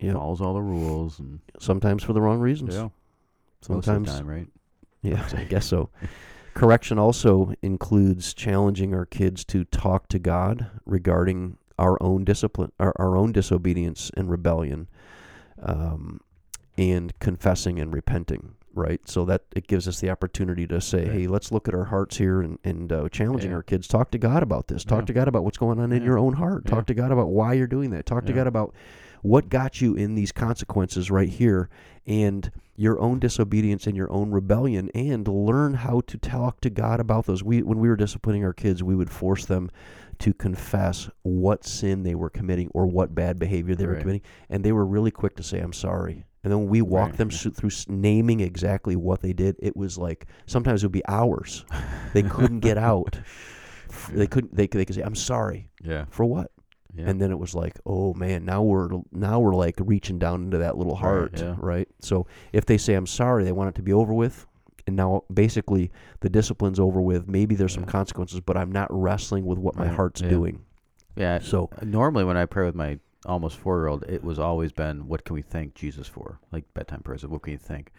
Yep. follows all the rules, and Sometimes for the wrong reasons. yeah, Sometimes, time, right? yeah, I guess so. Correction also includes challenging our kids to talk to God regarding our own discipline, our, our own disobedience and rebellion, um, and confessing and repenting. Right, so that it gives us the opportunity to say, Right. "Hey, let's look at our hearts here and and uh, challenging Yeah. our kids. Talk to God about this. Talk Yeah. to God about what's going on in Yeah. your own heart. Talk to God about why you're doing that. Talk to God about what got you in these consequences right here and your own disobedience and your own rebellion and learn how to talk to God about those. We when we were disciplining our kids, we would force them to confess what sin they were committing or what bad behavior they were committing and they were really quick to say I'm sorry. And then when we walked Right, them yeah. through naming exactly what they did, it was like sometimes it would be hours. They couldn't get out. F- They couldn't they, they could say I'm sorry. Yeah, For what? yeah. and then it was like oh man now we're now we're like reaching down into that little Right, heart yeah. right so if they say i'm sorry they want it to be over with and now basically the discipline's over with maybe there's some consequences but i'm not wrestling with what my heart's yeah. doing yeah. so Normally, when I pray with my almost four-year-old, it was always been, "What can we thank Jesus for?" Like bedtime prayers. What can you thank?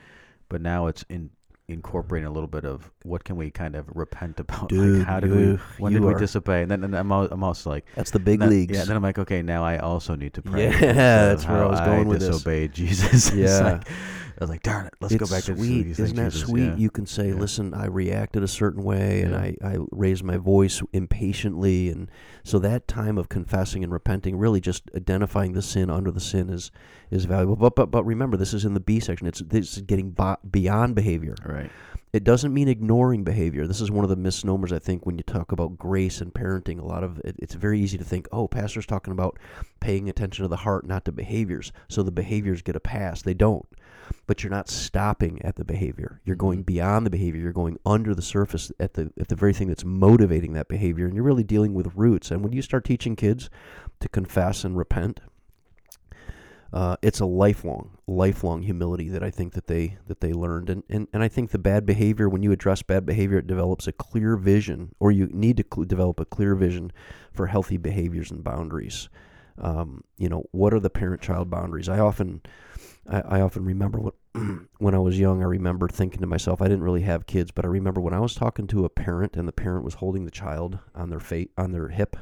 But now it's in incorporating a little bit of what can we kind of repent about? Dude, like how did we? When did we are- disobey? And then and I'm, I'm also like, that's the big then- leagues Yeah. Then I'm like, okay, now I also need to pray. Yeah, that's where I was going with this. disobeyed Jesus. Yeah. like- I was like, darn it, let's it's go back to sweet Jesus, isn't that sweet yeah. you can say Yeah. listen i reacted a certain way and I, I raised my voice impatiently and so that time of confessing and repenting really just identifying the sin under the sin is is valuable but but, but remember this is in the b section it's this is getting beyond behavior Right. it doesn't mean ignoring behavior. This is one of the misnomers I think when you talk about grace and parenting. A lot of it, it's very easy to think, oh, pastor's talking about paying attention to the heart, not to behaviors. So the behaviors get a pass. They don't. But you're not stopping at the behavior. You're going Mhm. beyond the behavior. You're going under the surface at the at the very thing that's motivating that behavior, and you're really dealing with roots. And when you start teaching kids to confess and repent, uh, it's a lifelong, lifelong humility that I think that they that they learned, and, and and I think the bad behavior when you address bad behavior, it develops a clear vision, or you need to cl- develop a clear vision for healthy behaviors and boundaries. Um, you know, what are the parent-child boundaries? I often, I, I often remember when when I was young. I remember thinking to myself, I didn't really have kids, but I remember when I was talking to a parent, and the parent was holding the child on their fa- on their hip,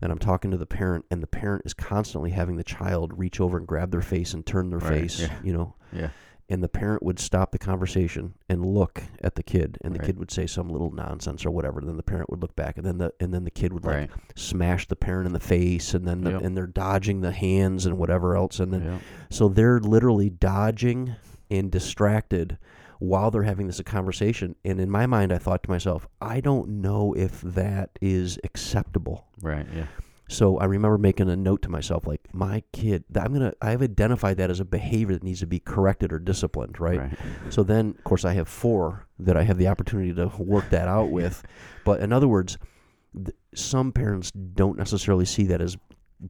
and I'm talking to the parent, and the parent is constantly having the child reach over and grab their face and turn their Right, face, yeah. you know. Yeah. And the parent would stop the conversation and look at the kid, and the Right. kid would say some little nonsense or whatever. And then the parent would look back, and then the and then the kid would like Right. smash the parent in the face, and then the, Yep. and they're dodging the hands and whatever else, and then Yeah. so they're literally dodging and distracted while they're having this conversation. And in my mind, I thought to myself, I don't know if that is acceptable. Right. Yeah. So I remember making a note to myself, like my kid, I'm gonna, I've identified that as a behavior that needs to be corrected or disciplined, right? Right. So then, of course, I have four that I have the opportunity to work that out with. But in other words, th- some parents don't necessarily see that as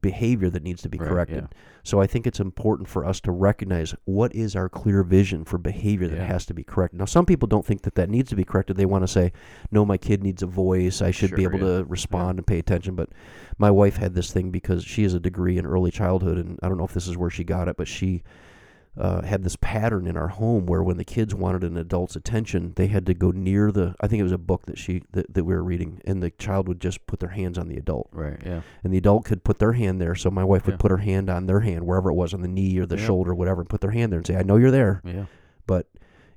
behavior that needs to be Right, corrected. yeah. So I think it's important for us to recognize what is our clear vision for behavior that Yeah. has to be corrected. Now, some people don't think that that needs to be corrected. They want to say, "No, my kid needs a voice. I should be able yeah. to respond and pay attention." But my wife had this thing because she has a degree in early childhood, and I don't know if this is where she got it, but she uh, had this pattern in our home where when the kids wanted an adult's attention, they had to go near the. I think it was a book that she that, that we were reading, and the child would just put their hands on the adult, Right. Yeah. and the adult could put their hand there. So my wife would Yeah. put her hand on their hand, wherever it was, on the knee or the Yeah. shoulder, whatever, and put their hand there and say, "I know you're there, Yeah. but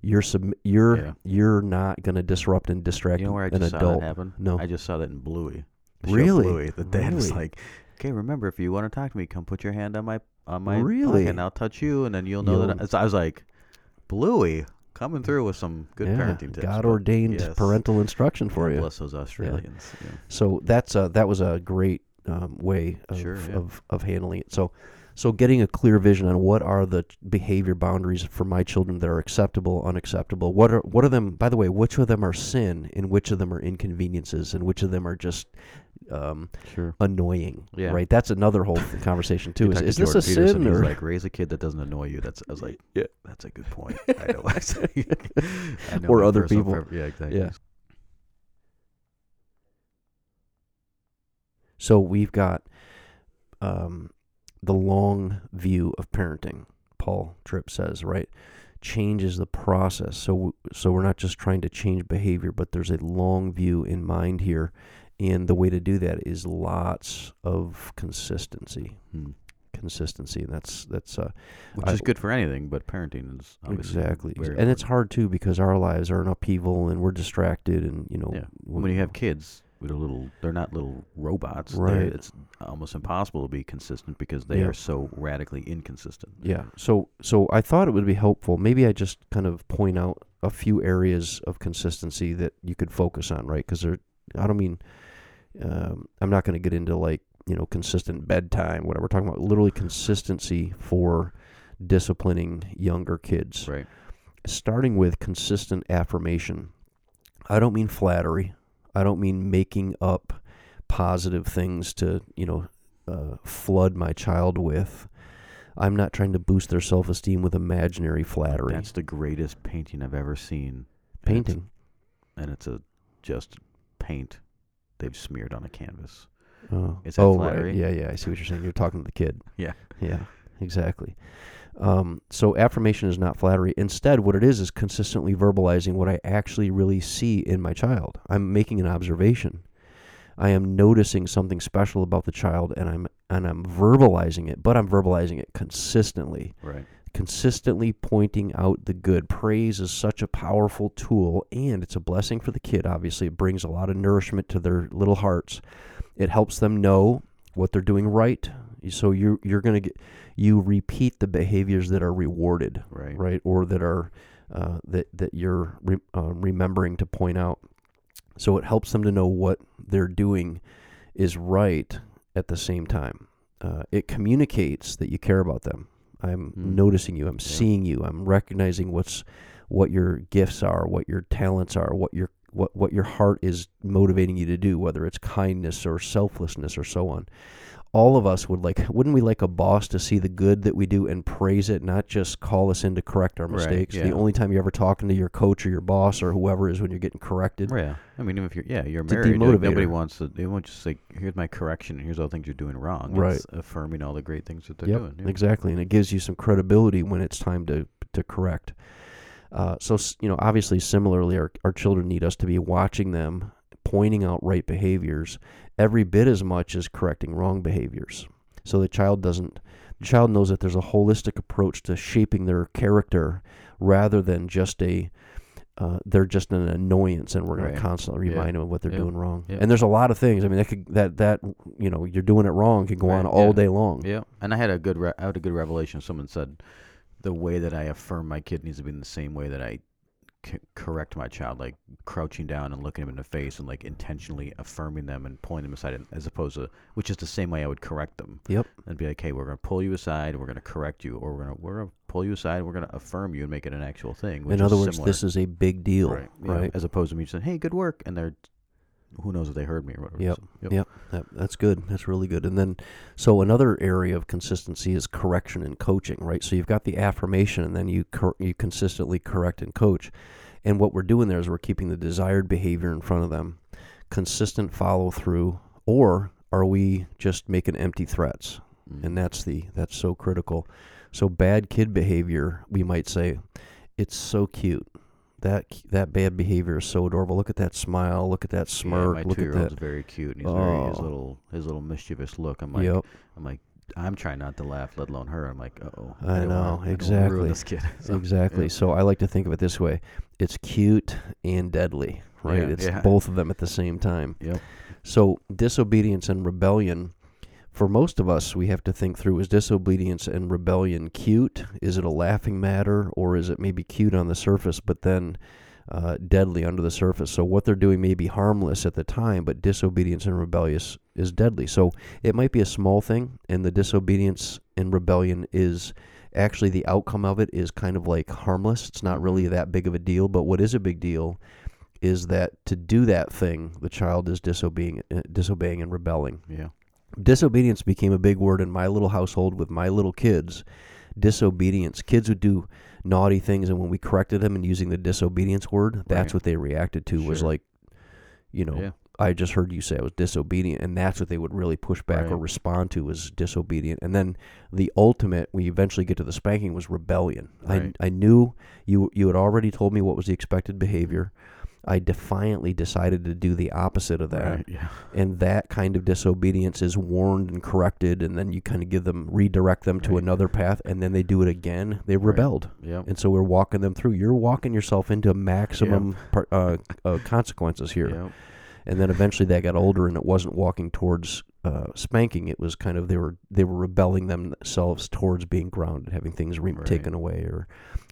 you're sub- you're Yeah. you're not going to disrupt and distract You know where I an just saw adult." that happen? No. I just saw that in Bluey. The Really? Bluey. The dad was like, "Okay, remember if you want to talk to me, come put your hand on my on my Really? pocket and I'll touch you, and then you'll know that." I, so I was like, "Bluey, coming through with some good yeah, parenting tips." God but ordained yes. parental instruction for God you. Bless those Australians. Yeah. So that's a, that was a great um, way of, Sure, yeah. of of handling it. So so getting a clear vision on what are the behavior boundaries for my children that are acceptable, unacceptable. What are what are them? By the way, which of them are sin, and which of them are inconveniences, and which of them are just um, Sure. annoying? Yeah. Right. That's another whole conversation too. Is, is this a Peterson, sin He's or? like raise a kid that doesn't annoy you. That's I was like, Yeah. that's a good point. I know. I know Or other people. yeah, exactly. Yeah. So we've got um, the long view of parenting. Paul Tripp says, right? Change is the process. So so we're not just trying to change behavior, but there's a long view in mind here, and the way to do that is lots of consistency. Hmm. Consistency, and that's that's uh, Which I- is good for anything, but parenting is obviously exactly, and it's hard too because our lives are in upheaval and we're distracted, and you know, Yeah. when- when you have kids a little they're not little robots They're- Right. it's almost impossible to be consistent because they Yeah. are so radically inconsistent Yeah. So so I thought it would be helpful. Maybe I just kind of point out a few areas of consistency that you could focus on, right? Because there, I don't mean, um, I'm not going to get into like you know consistent bedtime, whatever. We're talking about literally consistency for disciplining younger kids. right Starting with consistent affirmation. I don't mean flattery. I don't mean making up positive things to you know uh, flood my child with. I'm not trying to boost their self esteem with imaginary flattery. that's the greatest painting i've ever seen and it's- painting. and it's a just paint they've smeared on a canvas Oh, Is that oh flattery? right. Yeah, yeah. I see what you're saying. You're talking to the kid. Yeah. Yeah, exactly. Um, so affirmation is not flattery. Instead, what it is is consistently verbalizing what I actually really see in my child. I'm making an observation. I am noticing something special about the child, and I'm and I'm verbalizing it, but I'm verbalizing it consistently. right consistently pointing out the good. Praise is such a powerful tool, and it's a blessing for the kid. Obviously, it brings a lot of nourishment to their little hearts. It helps them know what they're doing right. So you you're gonna get you repeat the behaviors that are rewarded, right right, or that are uh, that that you're re- uh, remembering to point out. So it helps them to know what they're doing is right at the same time. Uh, it communicates that you care about them. I'm Mm. noticing you. I'm Yeah. seeing you. I'm recognizing what's what your gifts are, what your talents are, what your what what your heart is motivating you to do, whether it's kindness or selflessness or so on. All of us would like wouldn't we like a boss to see the good that we do and praise it, not just call us in to correct our Right, mistakes. yeah. The only time you're ever talking to your coach or your boss or whoever is when you're getting corrected. yeah i mean even if you're yeah you're It's married like, nobody wants to they won't just say here's my correction and here's all the things you're doing wrong Right. it's affirming all the great things that they're Yep, doing yeah. exactly, and it gives you some credibility when it's time to to correct. Uh, so you know, obviously, similarly, our our children need us to be watching them, pointing out right behaviors every bit as much as correcting wrong behaviors. So the child doesn't. The child knows that there's a holistic approach to shaping their character, rather than just a. Uh, they're just an annoyance, and we're going Right. to constantly Yeah. remind them of what they're Yeah. doing wrong. Yeah. And there's a lot of things. I mean, that could that that you know you're doing it wrong can go on all yeah. day long. Yeah, and I had a good re- I had a good revelation. Someone said the way that I affirm my kid needs to be in the same way that I c- correct my child, like crouching down and looking him in the face and like intentionally affirming them and pulling them aside, as opposed to which is the same way I would correct them. Yep. And be like, hey, we're gonna pull you aside, we're gonna correct you, or we're gonna we're gonna pull you aside, we're gonna affirm you and make it an actual thing. Which In other words, similar. this is a big deal, right, right? yeah, as opposed to me just saying, hey, good work, and they're who knows if they heard me or whatever. Yep, so, yep. yep. That, that's good. That's really good. And then, so another area of consistency is correction and coaching, right? So you've got the affirmation, and then you cor- you consistently correct and coach. And what we're doing there is we're keeping the desired behavior in front of them, consistent follow through, or are we just making empty threats? Mm. And that's the that's so critical. So bad kid behavior, we might say, it's so cute. That that bad behavior is so adorable. Look at that smile. Look at that Yeah, smirk. my look at that. very cute, and he's very his Oh. little his little mischievous look. I'm like, yep. I'm like, I'm trying not to laugh, let alone her. I'm like, oh, I know, exactly. this kid. So, exactly. yeah. So I like to think of it this way: it's cute and deadly, right? Yeah, it's yeah. both of them at the same time. Yep. So disobedience and rebellion, for most of us, we have to think through: is disobedience and rebellion cute? Is it a laughing matter, or is it maybe cute on the surface, but then uh, deadly under the surface? So what they're doing may be harmless at the time, but disobedience and rebellious is deadly. So it might be a small thing, and the disobedience and rebellion is actually the outcome of it is kind of like harmless. It's not really that big of a deal, but what is a big deal is that to do that thing, the child is disobeying, uh, disobeying and rebelling. Yeah. Disobedience became a big word in my little household with my little kids. Disobedience. Kids would do naughty things, and when we corrected them and using the disobedience word, that's Right. what they reacted to was like, you know, Yeah. I just heard you say I was disobedient, and that's what they would really push back or respond to was disobedient. And then the ultimate, we eventually get to the spanking, was rebellion. Right. I I knew you you had already told me what was the expected behavior. I defiantly decided to do the opposite of that, Right. Yeah. and that kind of disobedience is warned and corrected, and then you kind of give them redirect them to Right. another path, and then they do it again. They Right. rebelled. Yep. And so we're walking them through. You're walking yourself into maximum par- uh, uh, consequences here. Yep. And then eventually they got older, and it wasn't walking towards uh, spanking. It was kind of they were they were rebelling themselves towards being grounded, having things re- Right. taken away or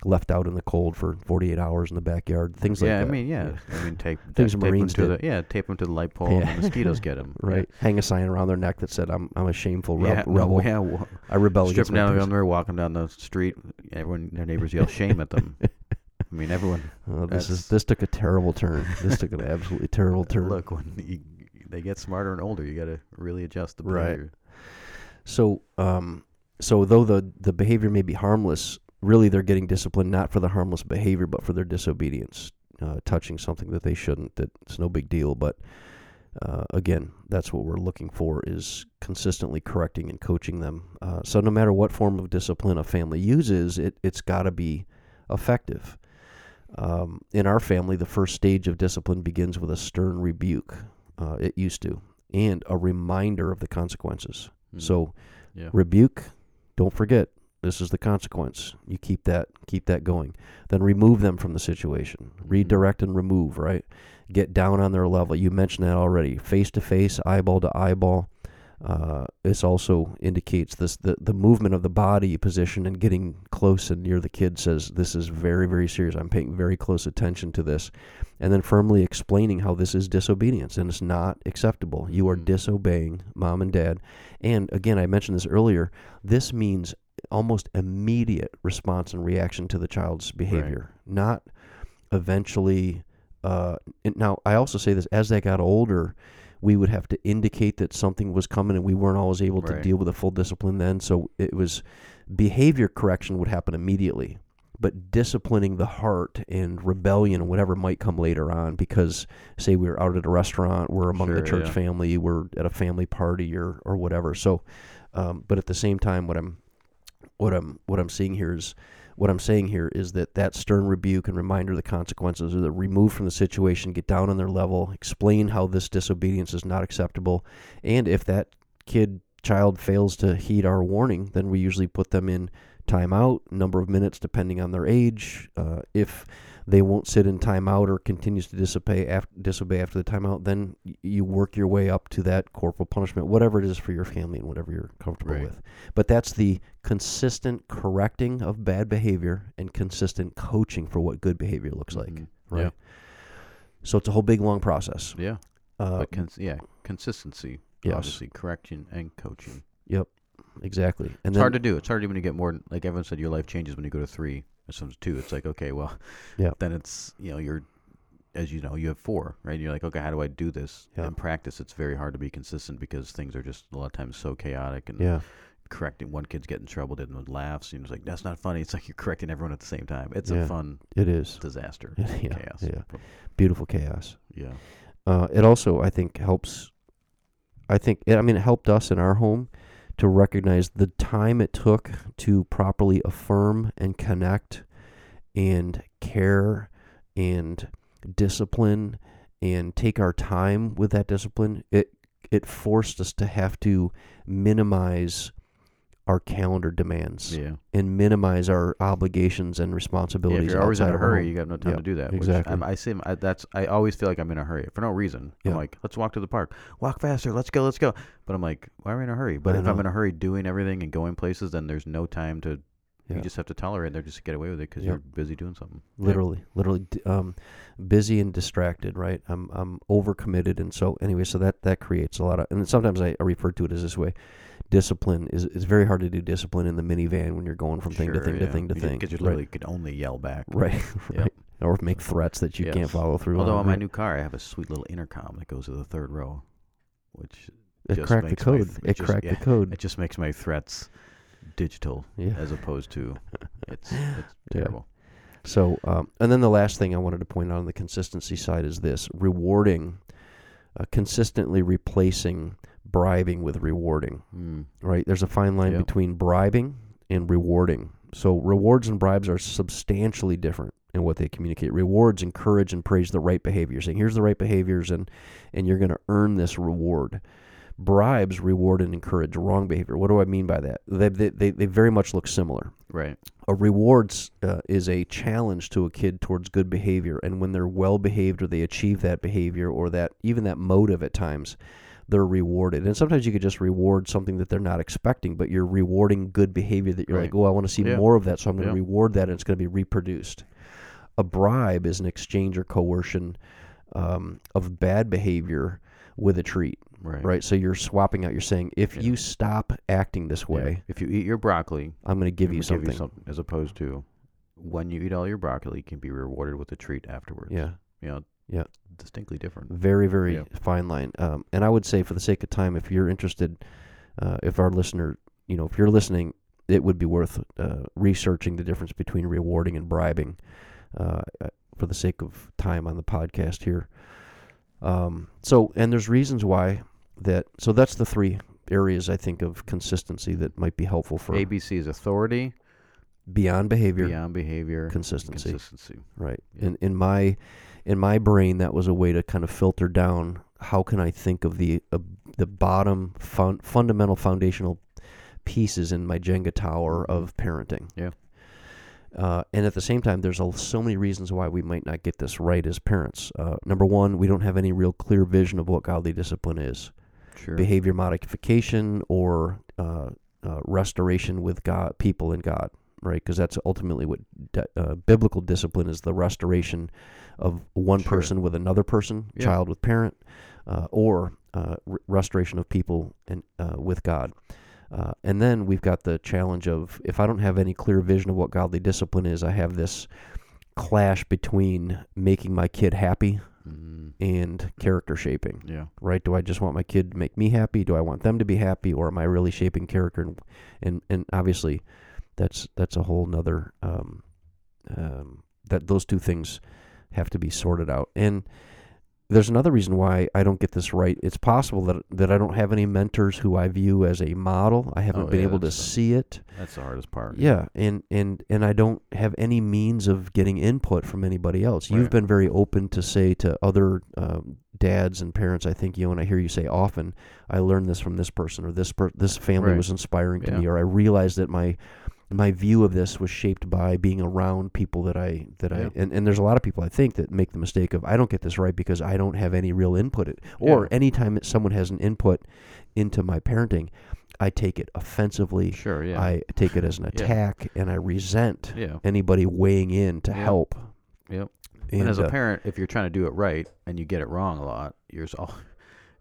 left out in the cold for 48 hours in the backyard. Things yeah, like that. Yeah, I mean, yeah. I mean, tape, Things tape Marines to did. the yeah, tape them to the light pole, Yeah. and the mosquitoes get them. right. Hang a sign around their neck that said, "I'm I'm a shameful Yeah, reb- no, rebel. yeah. wa- I rebel against Stripping down the parents." underwear, walking down the street. Everyone, their neighbors yell shame at them. I mean, everyone. Oh, this is this took a terrible turn. this took an absolutely terrible turn. Look, when you, they get smarter and older, you got to really adjust the behavior. Right. So, um, so though the the behavior may be harmless, really they're getting disciplined not for the harmless behavior, but for their disobedience, uh, touching something that they shouldn't. That it's no big deal, but uh, again, that's what we're looking for is consistently correcting and coaching them. Uh, so no matter what form of discipline a family uses, it it's got to be effective. Um, in our family, the first stage of discipline begins with a stern rebuke. Uh, it used to, and a reminder of the consequences. Mm. So yeah, rebuke don't forget this is the consequence. You keep that keep that going. Then remove them from the situation. Mhm. redirect and remove right? Get down on their level. You mentioned that already. Face to face eyeball to eyeball uh, this also indicates this the, the movement of the body position and getting close and near the kid says this is very very serious. I'm paying very close attention to this. And then firmly explaining how this is disobedience and it's not acceptable. You are Mhm. disobeying mom and dad. And again i mentioned this earlier this means almost immediate response and reaction to the child's behavior. Not eventually uh, now i also say this as they got older we would have to indicate that something was coming and we weren't always able to deal with a full discipline then. So it was behavior correction would happen immediately but disciplining the heart and rebellion and whatever might come later on because say we were out at a restaurant we're among the church yeah. family we're at a family party or or whatever. So um, but at the same time what i'm what i'm what i'm seeing here is what i'm saying here is that that stern rebuke and reminder of the consequences are the remove from the situation get down on their level explain how this disobedience is not acceptable. And if that kid child fails to heed our warning then we usually put them in timeout number of minutes depending on their age. Uh, if they won't sit in timeout or continues to disobey after, disobey after the timeout then you work your way up to that corporal punishment whatever it is for your family and whatever you're comfortable Right. with but that's the consistent correcting of bad behavior and consistent coaching for what good behavior looks like Mhm. right so it's a whole big long process Yeah, uh, but cons- yeah, consistency. yes. Obviously, correction and coaching. yep exactly and It's then hard to do. It's hard to when you get more. Like everyone said, your life changes when you go to three sometimes two. It's like okay, well, Yeah. Then it's you know you're, as you know, you have four, right? You're like, okay, how do I do this Yeah. in practice? It's very hard to be consistent because things are just a lot of times so chaotic and yeah correcting one kid's getting in trouble, then one laughs, and it's like that's not funny. It's like you're correcting everyone at the same time. It's Yeah. a fun it is disaster, Yeah, chaos. yeah. But- beautiful chaos yeah. uh, it also I think helps. I think I mean it helped us in our home to recognize the time it took to properly affirm and connect and care and discipline and take our time with that discipline. It it forced us to have to minimize our calendar demands Yeah. and minimize our obligations and responsibilities. Yeah, if you're always in a hurry, you got no time Yeah, to do that. exactly. I'm, I see. I, that's. I always feel like I'm in a hurry for no reason. Yeah. I'm like, let's walk to the park. Walk faster. Let's go. Let's go. But I'm like, why am I in a hurry? But I if I'm in a hurry doing everything and going places, then there's no time to. Yeah. You just have to tolerate it. Or just get away with it because Yep. you're busy doing something. Yeah. literally literally um busy and distracted right i'm i'm overcommitted and so anyway so that that creates a lot of and sometimes i, I refer to it as this way discipline is it's very hard to do discipline in the minivan when you're going from thing to Sure, thing to thing to You thing Because you right literally could only yell back. right, Yep. right. or make threats that you can't follow through Although on, on my right? new car, I have a sweet little intercom that goes to the third row, which it cracked the code th- it it just- cracked yeah, the code it just makes my threats digital yeah as opposed to it's it's Yeah. terrible. So, um, and then the last thing I wanted to point out on the consistency side is this rewarding uh, consistently replacing bribing with rewarding. Mm. Right? There's a fine line Yep. between bribing and rewarding. So rewards and bribes are substantially different in what they communicate. Rewards encourage and praise the right behavior, saying here's the right behaviors and and you're going to earn this reward. Bribes reward and encourage wrong behavior. What do I mean by that? They they, they, they very much look similar. Right. A rewards uh, is a challenge to a kid towards good behavior, and when they're well behaved or they achieve that behavior or that even that motive at times, they're rewarded. And sometimes you could just reward something that they're not expecting, but you're rewarding good behavior that you're Right. like, oh, I want to see Yeah. more of that, so I'm going to Yeah. reward that, and it's going to be reproduced. A bribe is an exchange or coercion um, of bad behavior with a treat, Right. right? So you're swapping out. You're saying, if Yeah. you stop acting this way, If you eat your broccoli, I'm going to give you something. something, as opposed to when you eat all your broccoli, you can be rewarded with a treat afterwards. Yeah. You know. Yeah. Distinctly different. Very, very Yeah. fine line. Um, and I would say, for the sake of time, if you're interested, uh, if our listener, you know, if you're listening, it would be worth uh, researching the difference between rewarding and bribing. Uh, uh, for the sake of time on the podcast here. Um, so, and there's reasons why that. So that's the three areas I think of consistency that might be helpful for ABC is authority, beyond behavior, beyond behavior, consistency. consistency. right Yeah. in in my in my brain that was a way to kind of filter down how can i think of the uh, the bottom fun, fundamental foundational pieces in my jenga tower of parenting Yeah. uh, and at the same time there's a, so many reasons why we might not get this right as parents uh, number one we don't have any real clear vision of what godly discipline is Sure. behavior modification or uh, uh, restoration with God, people in God, right? Because that's ultimately what di- uh, biblical discipline is: the restoration of one Sure. person with another person, Yeah. child with parent, uh, or uh, r- restoration of people and uh, with God. Uh, and then we've got the challenge of if I don't have any clear vision of what godly discipline is, I have this clash between making my kid happy Mm, and character shaping yeah. right? Do I just want my kid to make me happy? Do I want them to be happy, or am I really shaping character? And and, and obviously, that's that's a whole nother um, um, that those two things have to be sorted out. And there's another reason why I don't get this right. It's possible that that I don't have any mentors who I view as a model. I haven't Oh, been yeah, able to the- see it. That's the hardest part. Yeah, and and and I don't have any means of getting input from anybody else. You've been very open to say to other um, dads and parents. I think you and I hear you say often, "I learned this from this person," or "This per- this family Right. was inspiring to Yeah. me," or "I realized that my my view of this was shaped by being around people that I that Yeah. I and, and there's a lot of people I think that make the mistake of I don't get this right because I don't have any real input it or Yeah. anytime that someone has an input into my parenting I take it offensively Sure. Yeah. I take it as an Yeah. attack and I resent yeah. anybody weighing in to Yeah. help. Yep. And, as a uh, parent, if you're trying to do it right and you get it wrong a lot, you're so,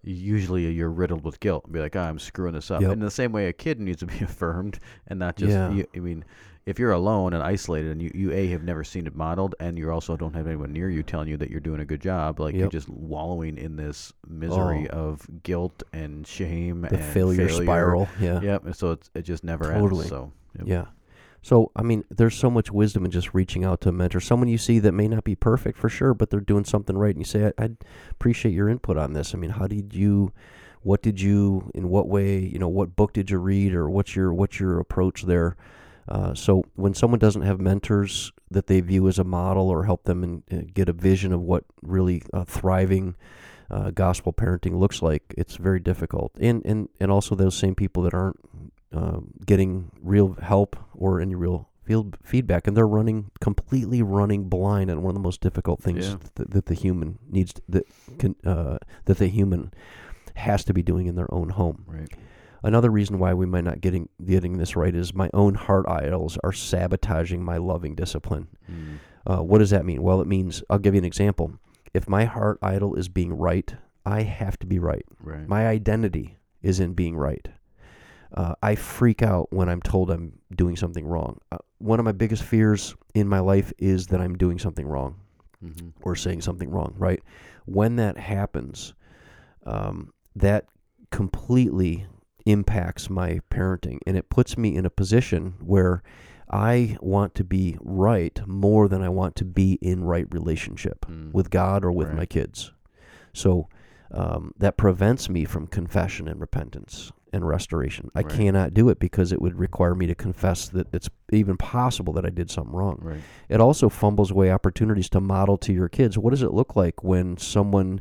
usually you're riddled with guilt. and Be like, oh, I'm screwing this up. Yep. And in the same way, a kid needs to be affirmed and not just. Yeah. You, I mean, if you're alone and isolated and you, you a have never seen it modeled and you also don't have anyone near you telling you that you're doing a good job, like you're just wallowing in this misery oh. of guilt and shame the and failure, spiral. Yeah. Yep. And so it's, it just never Totally. ends. So. Yep. Yeah. So, I mean, there's so much wisdom in just reaching out to a mentor, someone you see that may not be perfect for sure, but they're doing something right. And you say, I, I'd appreciate your input on this. I mean, how did you, what did you, in what way, you know, what book did you read or what's your, what's your approach there? Uh, so when someone doesn't have mentors that they view as a model or help them in, uh, get a vision of what really uh, thriving uh, gospel parenting looks like, it's very difficult. And and and also those same people that aren't um, getting real help or any real field feedback, and they're running completely running blind on one of the most difficult things Yeah. that, that the human needs to, that can uh, that the human has to be doing in their own home. Right. Another reason why we might not getting getting this right is my own heart idols are sabotaging my loving discipline. Mm. Uh, what does that mean? Well, it means I'll give you an example. If my heart idol is being right, I have to be right. Right. My identity is in being right. Uh, I freak out when I'm told I'm doing something wrong. Uh, one of my biggest fears in my life is that I'm doing something wrong hmm or saying something wrong, right? When that happens, um, that completely impacts my parenting and it puts me in a position where I want to be right more than I want to be in right relationship Mm. with God or with Right. my kids. So um, that prevents me from confession and repentance and restoration. I Right. cannot do it because it would require me to confess that it's even possible that I did something wrong. Right. It also fumbles away opportunities to model to your kids what does it look like when someone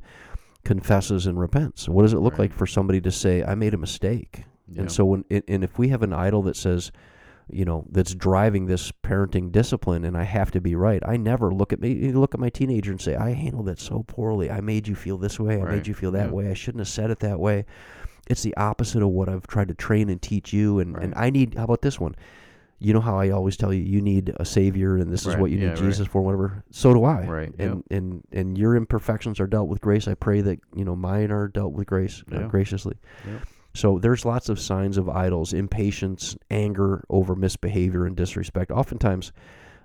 confesses and repents? What does it look Right. like for somebody to say, I made a mistake? Yeah. And so when and if we have an idol that says, you know, that's driving this parenting discipline and I have to be right, I never look at me look at my teenager and say, I handled it so poorly. I made you feel this way, I made you feel that Yeah. way, I shouldn't have said it that way. It's the opposite of what I've tried to train and teach you and, and I need how about this one? You know how I always tell you you need a savior and this is what you Yeah, need right. Jesus for, whatever. So do I. Right. And and and your imperfections are dealt with grace. I pray that, you know, mine are dealt with grace uh, graciously. Yep. So there's lots of signs of idols, impatience, anger over misbehavior and disrespect. Oftentimes,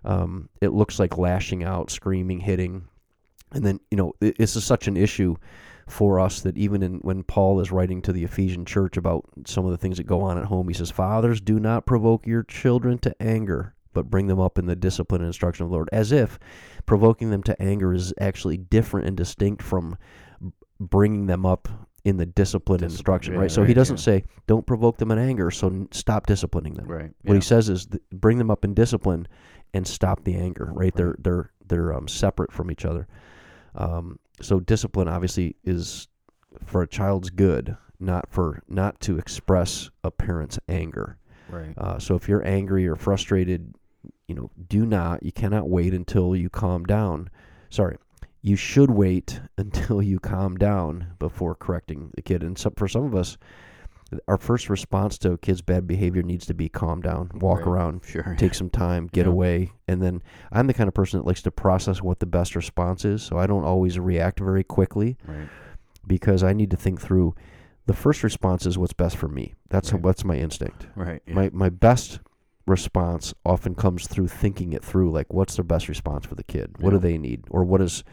um, it looks like lashing out, screaming, hitting, and then you know it, this is such an issue for us that even in when Paul is writing to the Ephesian church about some of the things that go on at home, he says, "Fathers, do not provoke your children to anger." But bring them up in the discipline and instruction of the Lord, as if provoking them to anger is actually different and distinct from bringing them up in the discipline and Discipline, instruction, yeah, right? So he doesn't yeah. say, don't provoke them in anger, so n- stop disciplining them. Right. What yeah. he says is, th- bring them up in discipline and stop the anger, right? They're, they're, they're um, separate from each other. Um, so discipline obviously is for a child's good, not for, not to express a parent's anger. Right. Uh, so if you're angry or frustrated, you know, do not, you cannot wait until you calm down. Sorry, you should wait until you calm down before correcting the kid. And so for some of us, our first response to a kid's bad behavior needs to be calm down, walk Right. around, Sure. take some time, get Yeah. away. And then I'm the kind of person that likes to process what the best response is. So I don't always react very quickly Right. because I need to think through the first response is what's best for me. That's Right. what's my instinct Right. Yeah. my my best response often comes through thinking it through like what's the best response for the kid what do they need or what is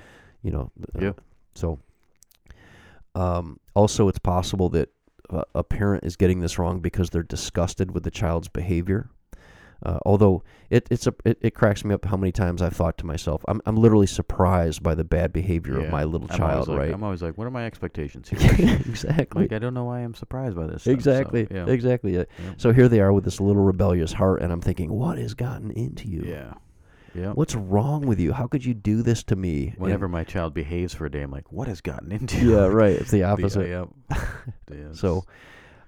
you know uh, Yeah. so um also it's possible that a, parent is getting this wrong because they're disgusted with the child's behavior uh, although it it's a it, it cracks me up how many times I've thought to myself I'm I'm literally surprised by the bad behavior Yeah. of my little I'm child like, right I'm always like, what are my expectations here? exactly like, I don't know why I'm surprised by this. stuff, so, exactly yeah. exactly Yeah. so here they are with this little rebellious heart and I'm thinking what has gotten into you Yeah. Yeah. What's wrong with you? How could you do this to me? And- Whenever my child behaves for a day, I'm like, what has gotten into you? yeah, right. It's the The- opposite. yeah. Yeah, So,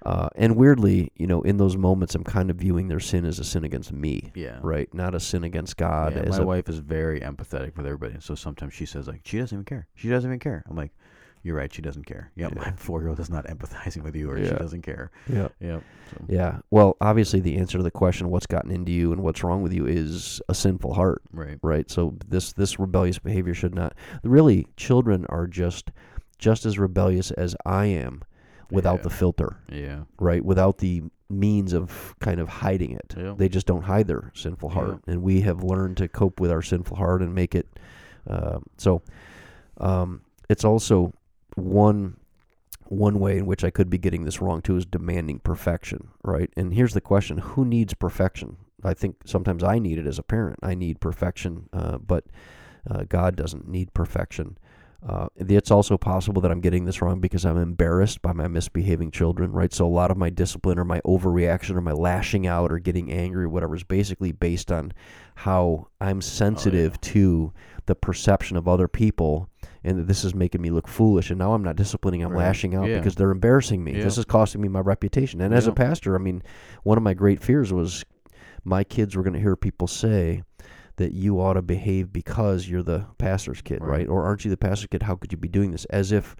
uh, and weirdly, you know, in those moments, I'm kind of viewing their sin as a sin against me, yeah. right? Not a sin against God. Yeah, as my a, wife is very empathetic with everybody. and So sometimes she says like, she doesn't even care. She doesn't even care. I'm like, you're right. She doesn't care. Yeah, Yeah. my four year old is not empathizing with you, or she doesn't care. Yeah. Yeah. So, Yeah. Well, obviously, the answer to the question, what's gotten into you and what's wrong with you, is a sinful heart, right. right? So this this rebellious behavior should not. Really, children are just just as rebellious as I am, without Yeah. the filter. Yeah. right? Without the means of kind of hiding it. Yeah. They just don't hide their sinful heart. And we have learned to cope with our sinful heart and make it. Uh, so um, it's also one one way in which I could be getting this wrong too is demanding perfection, right? And here's the question: Who needs perfection? I think sometimes I need it as a parent. I need perfection, uh, but uh, God doesn't need perfection. Uh, it's also possible that I'm getting this wrong because I'm embarrassed by my misbehaving children, right? So a lot of my discipline or my overreaction or my lashing out or getting angry or whatever is basically based on how I'm sensitive to the perception of other people and that this is making me look foolish. And now I'm not disciplining, I'm Right. lashing out Yeah. because they're embarrassing me. This is costing me my reputation. And as a pastor, I mean, one of my great fears was my kids were going to hear people say, that you ought to behave because you're the pastor's kid, right? Right. Or aren't you the pastor's kid? How could you be doing this? As if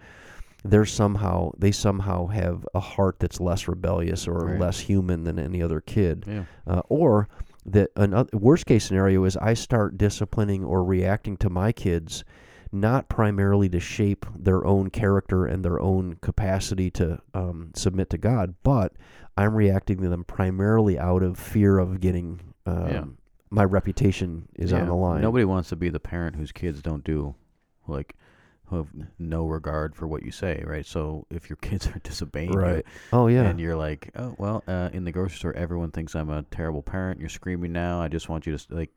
they're somehow they somehow have a heart that's less rebellious or Right. less human than any other kid, Yeah. uh, or that another worst case scenario is I start disciplining or reacting to my kids not primarily to shape their own character and their own capacity to um, submit to God, but I'm reacting to them primarily out of fear of getting um, Yeah. my reputation is on the line. Nobody wants to be the parent whose kids don't do, like, who have no regard for what you say, right? So if your kids are disobeying you, right? Oh yeah, and you're like, oh well, uh, in the grocery store, everyone thinks I'm a terrible parent. You're screaming now. I just want you to like,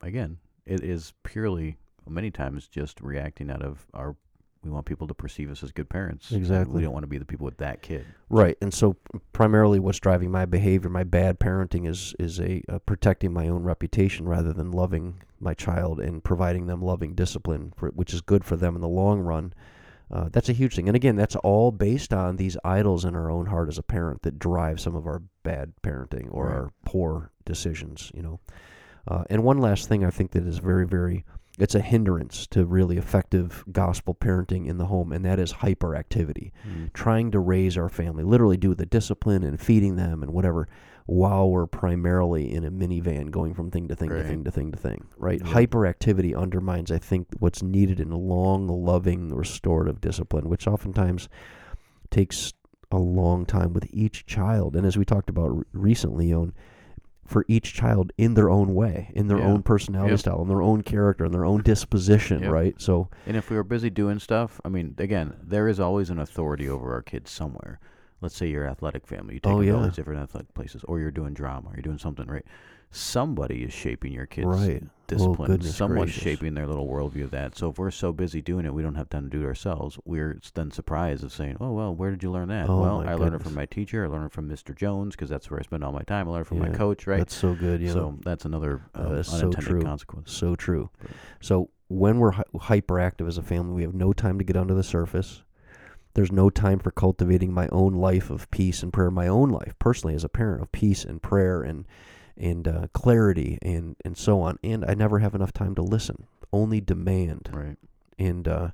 again, it is purely many times just reacting out of our we want people to perceive us as good parents. Exactly. We don't want to be the people with that kid. Right, and so primarily, what's driving my behavior, my bad parenting, is is a uh, protecting my own reputation rather than loving my child and providing them loving discipline, for, which is good for them in the long run. Uh, that's a huge thing, and again, that's all based on these idols in our own heart as a parent that drive some of our bad parenting or Right. our poor decisions. You know, uh, and one last thing I think that is very, very it's a hindrance to really effective gospel parenting in the home, and that is hyperactivity hmm. trying to raise our family, literally do the discipline and feeding them and whatever, while we're primarily in a minivan going from thing to thing to thing to thing to thing, right? Yep. Hyperactivity undermines, I think, what's needed in a long, loving, restorative discipline, which oftentimes takes a long time with each child. And as we talked about re- recently, on for each child in their own way, in their Yeah. own personality Yep. style, in their own character, in their own disposition, Yep. right? So, And if we were busy doing stuff, I mean, again, there is always an authority over our kids somewhere. Let's say you're athletic family, you take Oh, them to all these different athletic places, or you're doing drama, or you're doing something, right? Somebody is shaping your kids' Right. Oh, discipline. goodness Someone's gracious. shaping their little worldview of that. So if we're so busy doing it, we don't have time to do it ourselves. We're then surprised of saying, "Oh well, where did you learn that?" Oh, well, I learned it from my teacher. I learned it from Mr. Jones because that's where I spend all my time. I learned it from my coach, right? that's so good. Yeah. So that's another Uh, um, that's so unintended true. consequence. So true. So when we're hy- hyperactive as a family, we have no time to get under the surface. There's no time for cultivating my own life of peace and prayer, my own life personally as a parent of peace and prayer and and uh, clarity and and so on. And I never have enough time to listen. Only demand Right. and uh,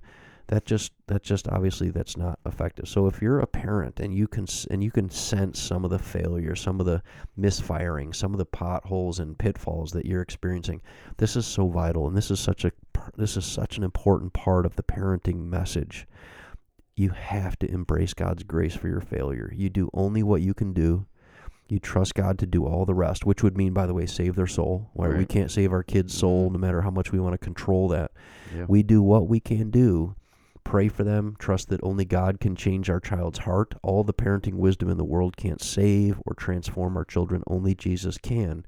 that just that just obviously that's not effective. So if you're a parent and you can and you can sense some of the failure, some of the misfiring, some of the potholes and pitfalls that you're experiencing, this is so vital, and this is such a this is such an important part of the parenting message. You have to embrace God's grace for your failure. You do only what you can do. You trust God to do all the rest, which would mean, by the way, save their soul. Right? We can't save our kids' mm-hmm. soul, no matter how much we want to control that. Yeah. We do what we can do. Pray for them. Trust that only God can change our child's heart. All the parenting wisdom in the world can't save or transform our children. Only Jesus can.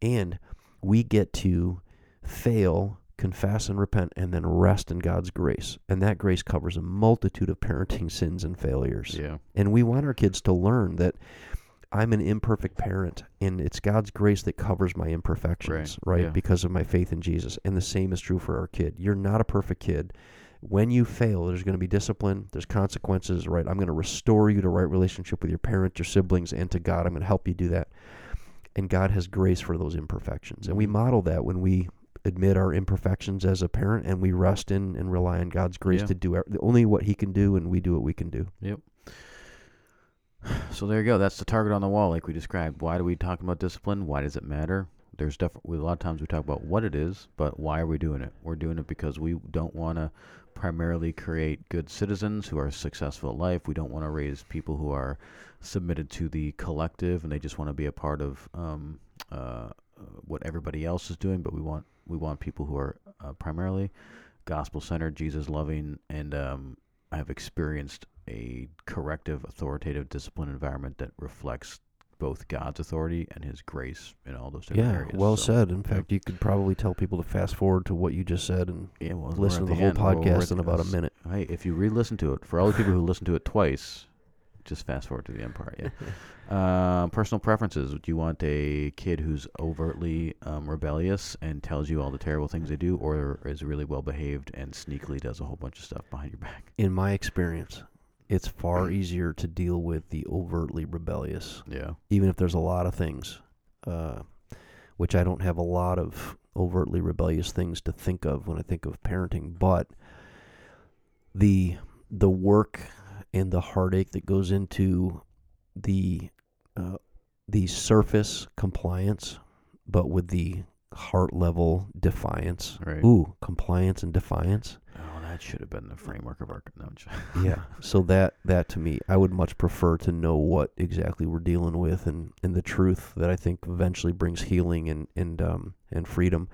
And we get to fail, confess, and repent, and then rest in God's grace. And that grace covers a multitude of parenting sins and failures. yeah. And we want our kids to learn that I'm an imperfect parent and it's God's grace that covers my imperfections, Right, right? yeah. Because of my faith in Jesus. And the same is true for our kid. You're not a perfect kid. When you fail, there's going to be discipline, there's consequences, right? I'm going to restore you to right relationship with your parents, your siblings, and to God. I'm going to help you do that. And God has grace for those imperfections. And we Mhm. model that when we admit our imperfections as a parent and we rest in and rely on God's grace Yeah. to do only what he can do and we do what we can do. Yep. So there you go. That's the target on the wall, like we described. Why do we talk about discipline? Why does it matter? There's definitely a lot of times we talk about what it is, but why are we doing it? We're doing it because we don't want to primarily create good citizens who are successful at life. We don't want to raise people who are submitted to the collective and they just want to be a part of um, uh, what everybody else is doing. But we want we want people who are uh, primarily gospel centered, Jesus loving, and um, have experienced a corrective, authoritative, discipline environment that reflects both God's authority and His grace in all those different Yeah, areas. well So, said. In yeah. fact, you could probably tell people to fast forward to what you just said and Yeah, well, listen to the whole end. Podcast at in about a minute. Hey, if you re-listen to it, for all the people who listen to it twice, just fast forward to the end part. Yeah. uh, personal preferences. Do you want a kid who's overtly um, rebellious and tells you all the terrible things they do, or is really well behaved and sneakily does a whole bunch of stuff behind your back? In my experience, it's far easier to deal with the overtly rebellious, Yeah. even if there's a lot of things, uh, which I don't have a lot of overtly rebellious things to think of when I think of parenting, but the the work and the heartache that goes into the uh, the surface compliance, but with the heart level defiance. Right. Ooh, compliance and defiance. Oh, that should have been the framework of our. No, yeah. So that that to me, I would much prefer to know what exactly we're dealing with and, and the truth that I think eventually brings healing and and um and freedom.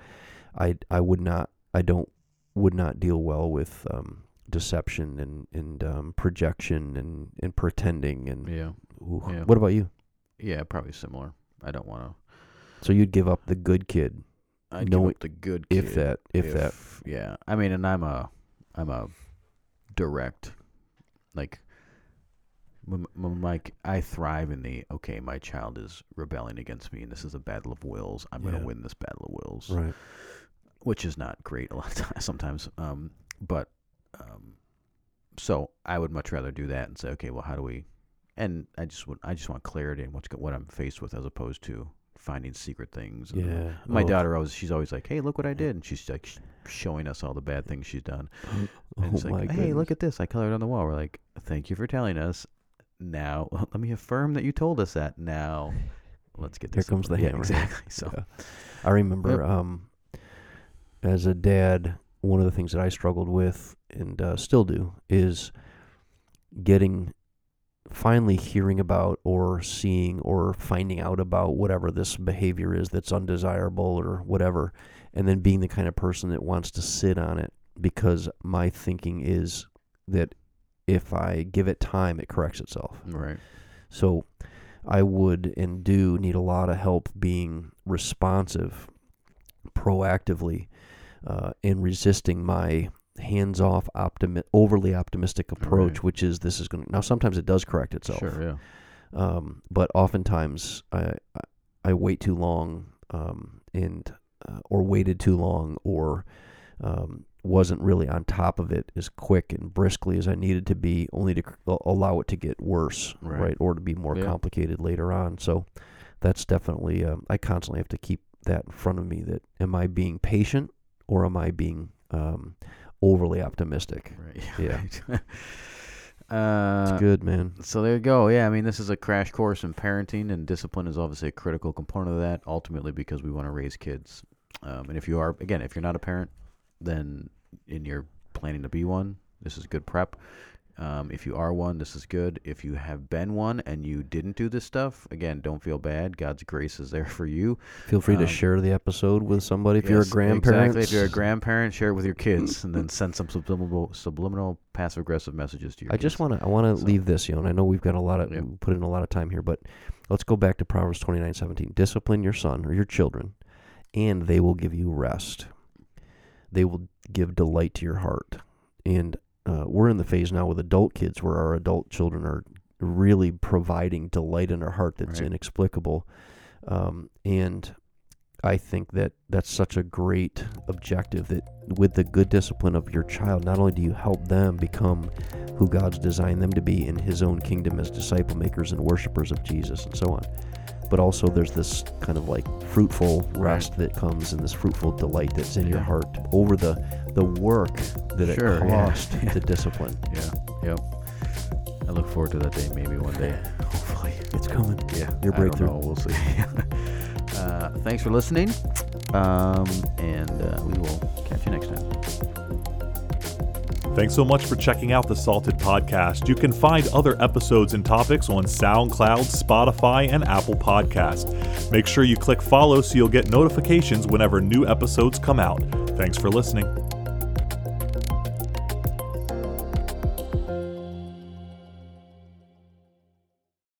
I I would not I don't would not deal well with um deception and and um, projection and and pretending and yeah. ooh. Yeah. what about you? Yeah, probably similar. I don't want to. So you'd give up the good kid I'd give up the good kid. if that if, that yeah. I mean, and I'm a, I'm a direct. Like like I thrive in the okay, my child is rebelling against me, and this is a battle of wills. I'm going to win this battle of wills, Right. which is not great a lot of times. Sometimes, um, but um, so I would much rather do that and say, okay, well, how do we? And I just would, I just want clarity in what's what I'm faced with, as opposed to finding secret things. and- Yeah. my Oh, daughter always, she's always like, "Hey, look what I did," and she's like showing us all the bad things she's done. Oh And it's my like, "Hey, goodness. look at this! I colored on the wall." We're like, "Thank you for telling us." Now, let me affirm that you told us that. Now, let's get Here this. comes the yeah, hammer. Exactly. So, Yeah. I remember um, as a dad, one of the things that I struggled with and uh, still do is getting finally hearing about or seeing or finding out about whatever this behavior is that's undesirable or whatever, and then being the kind of person that wants to sit on it because my thinking is that if I give it time, it corrects itself. right. So I would and do need a lot of help being responsive proactively uh, in resisting my hands-off optimi- overly optimistic approach Right. which is this is going to now sometimes it does correct itself Sure. Yeah. um, but oftentimes I, I wait too long um, and uh, or waited too long or um, wasn't really on top of it as quick and briskly as I needed to be, only to allow it to get worse, Right. right, or to be more Yeah. complicated later on. So that's definitely um, I constantly have to keep that in front of me. That am I being patient or am I being um, overly optimistic? Right. Yeah. right. uh, It's good, man. So there you go. Yeah, I mean, this is a crash course in parenting, and discipline is obviously a critical component of that. Ultimately, because we want to raise kids, um, and if you are, again, if you're not a parent, then and you're planning to be one, this is good prep. Um, if you are one, this is good. If you have been one and you didn't do this stuff, again, don't feel bad. God's grace is there for you. Feel free to Um, share the episode with somebody if you're a grandparent. Exactly. If you're a grandparent, share it with your kids, and then send some subliminal, subliminal, passive aggressive messages to your I kids. just want to I want to So- leave this, you know, and I know we've got a lot of Yeah. put in a lot of time here, but let's go back to Proverbs twenty nine seventeen. Discipline your son or your children, and they will give you rest. They will give delight to your heart. And uh, we're in the phase now with adult kids where our adult children are really providing delight in our heart that's Right. inexplicable. Um, and I think that that's such a great objective that with the good discipline of your child, not only do you help them become who God's designed them to be in His own kingdom as disciple makers and worshipers of Jesus and so on, but also there's this kind of like fruitful rest that comes and this fruitful delight that's in your heart over the the work that Sure, it yeah. cost to discipline. Yeah. Yep. I look forward to that day. Maybe one day. Hopefully. It's coming. Yeah. Your breakthrough. We'll see. uh, thanks for listening. Um, and uh, we will catch you next time. Thanks so much for checking out the Salted Podcast. You can find other episodes and topics on SoundCloud, Spotify, and Apple Podcast. Make sure you click follow so you'll get notifications whenever new episodes come out. Thanks for listening.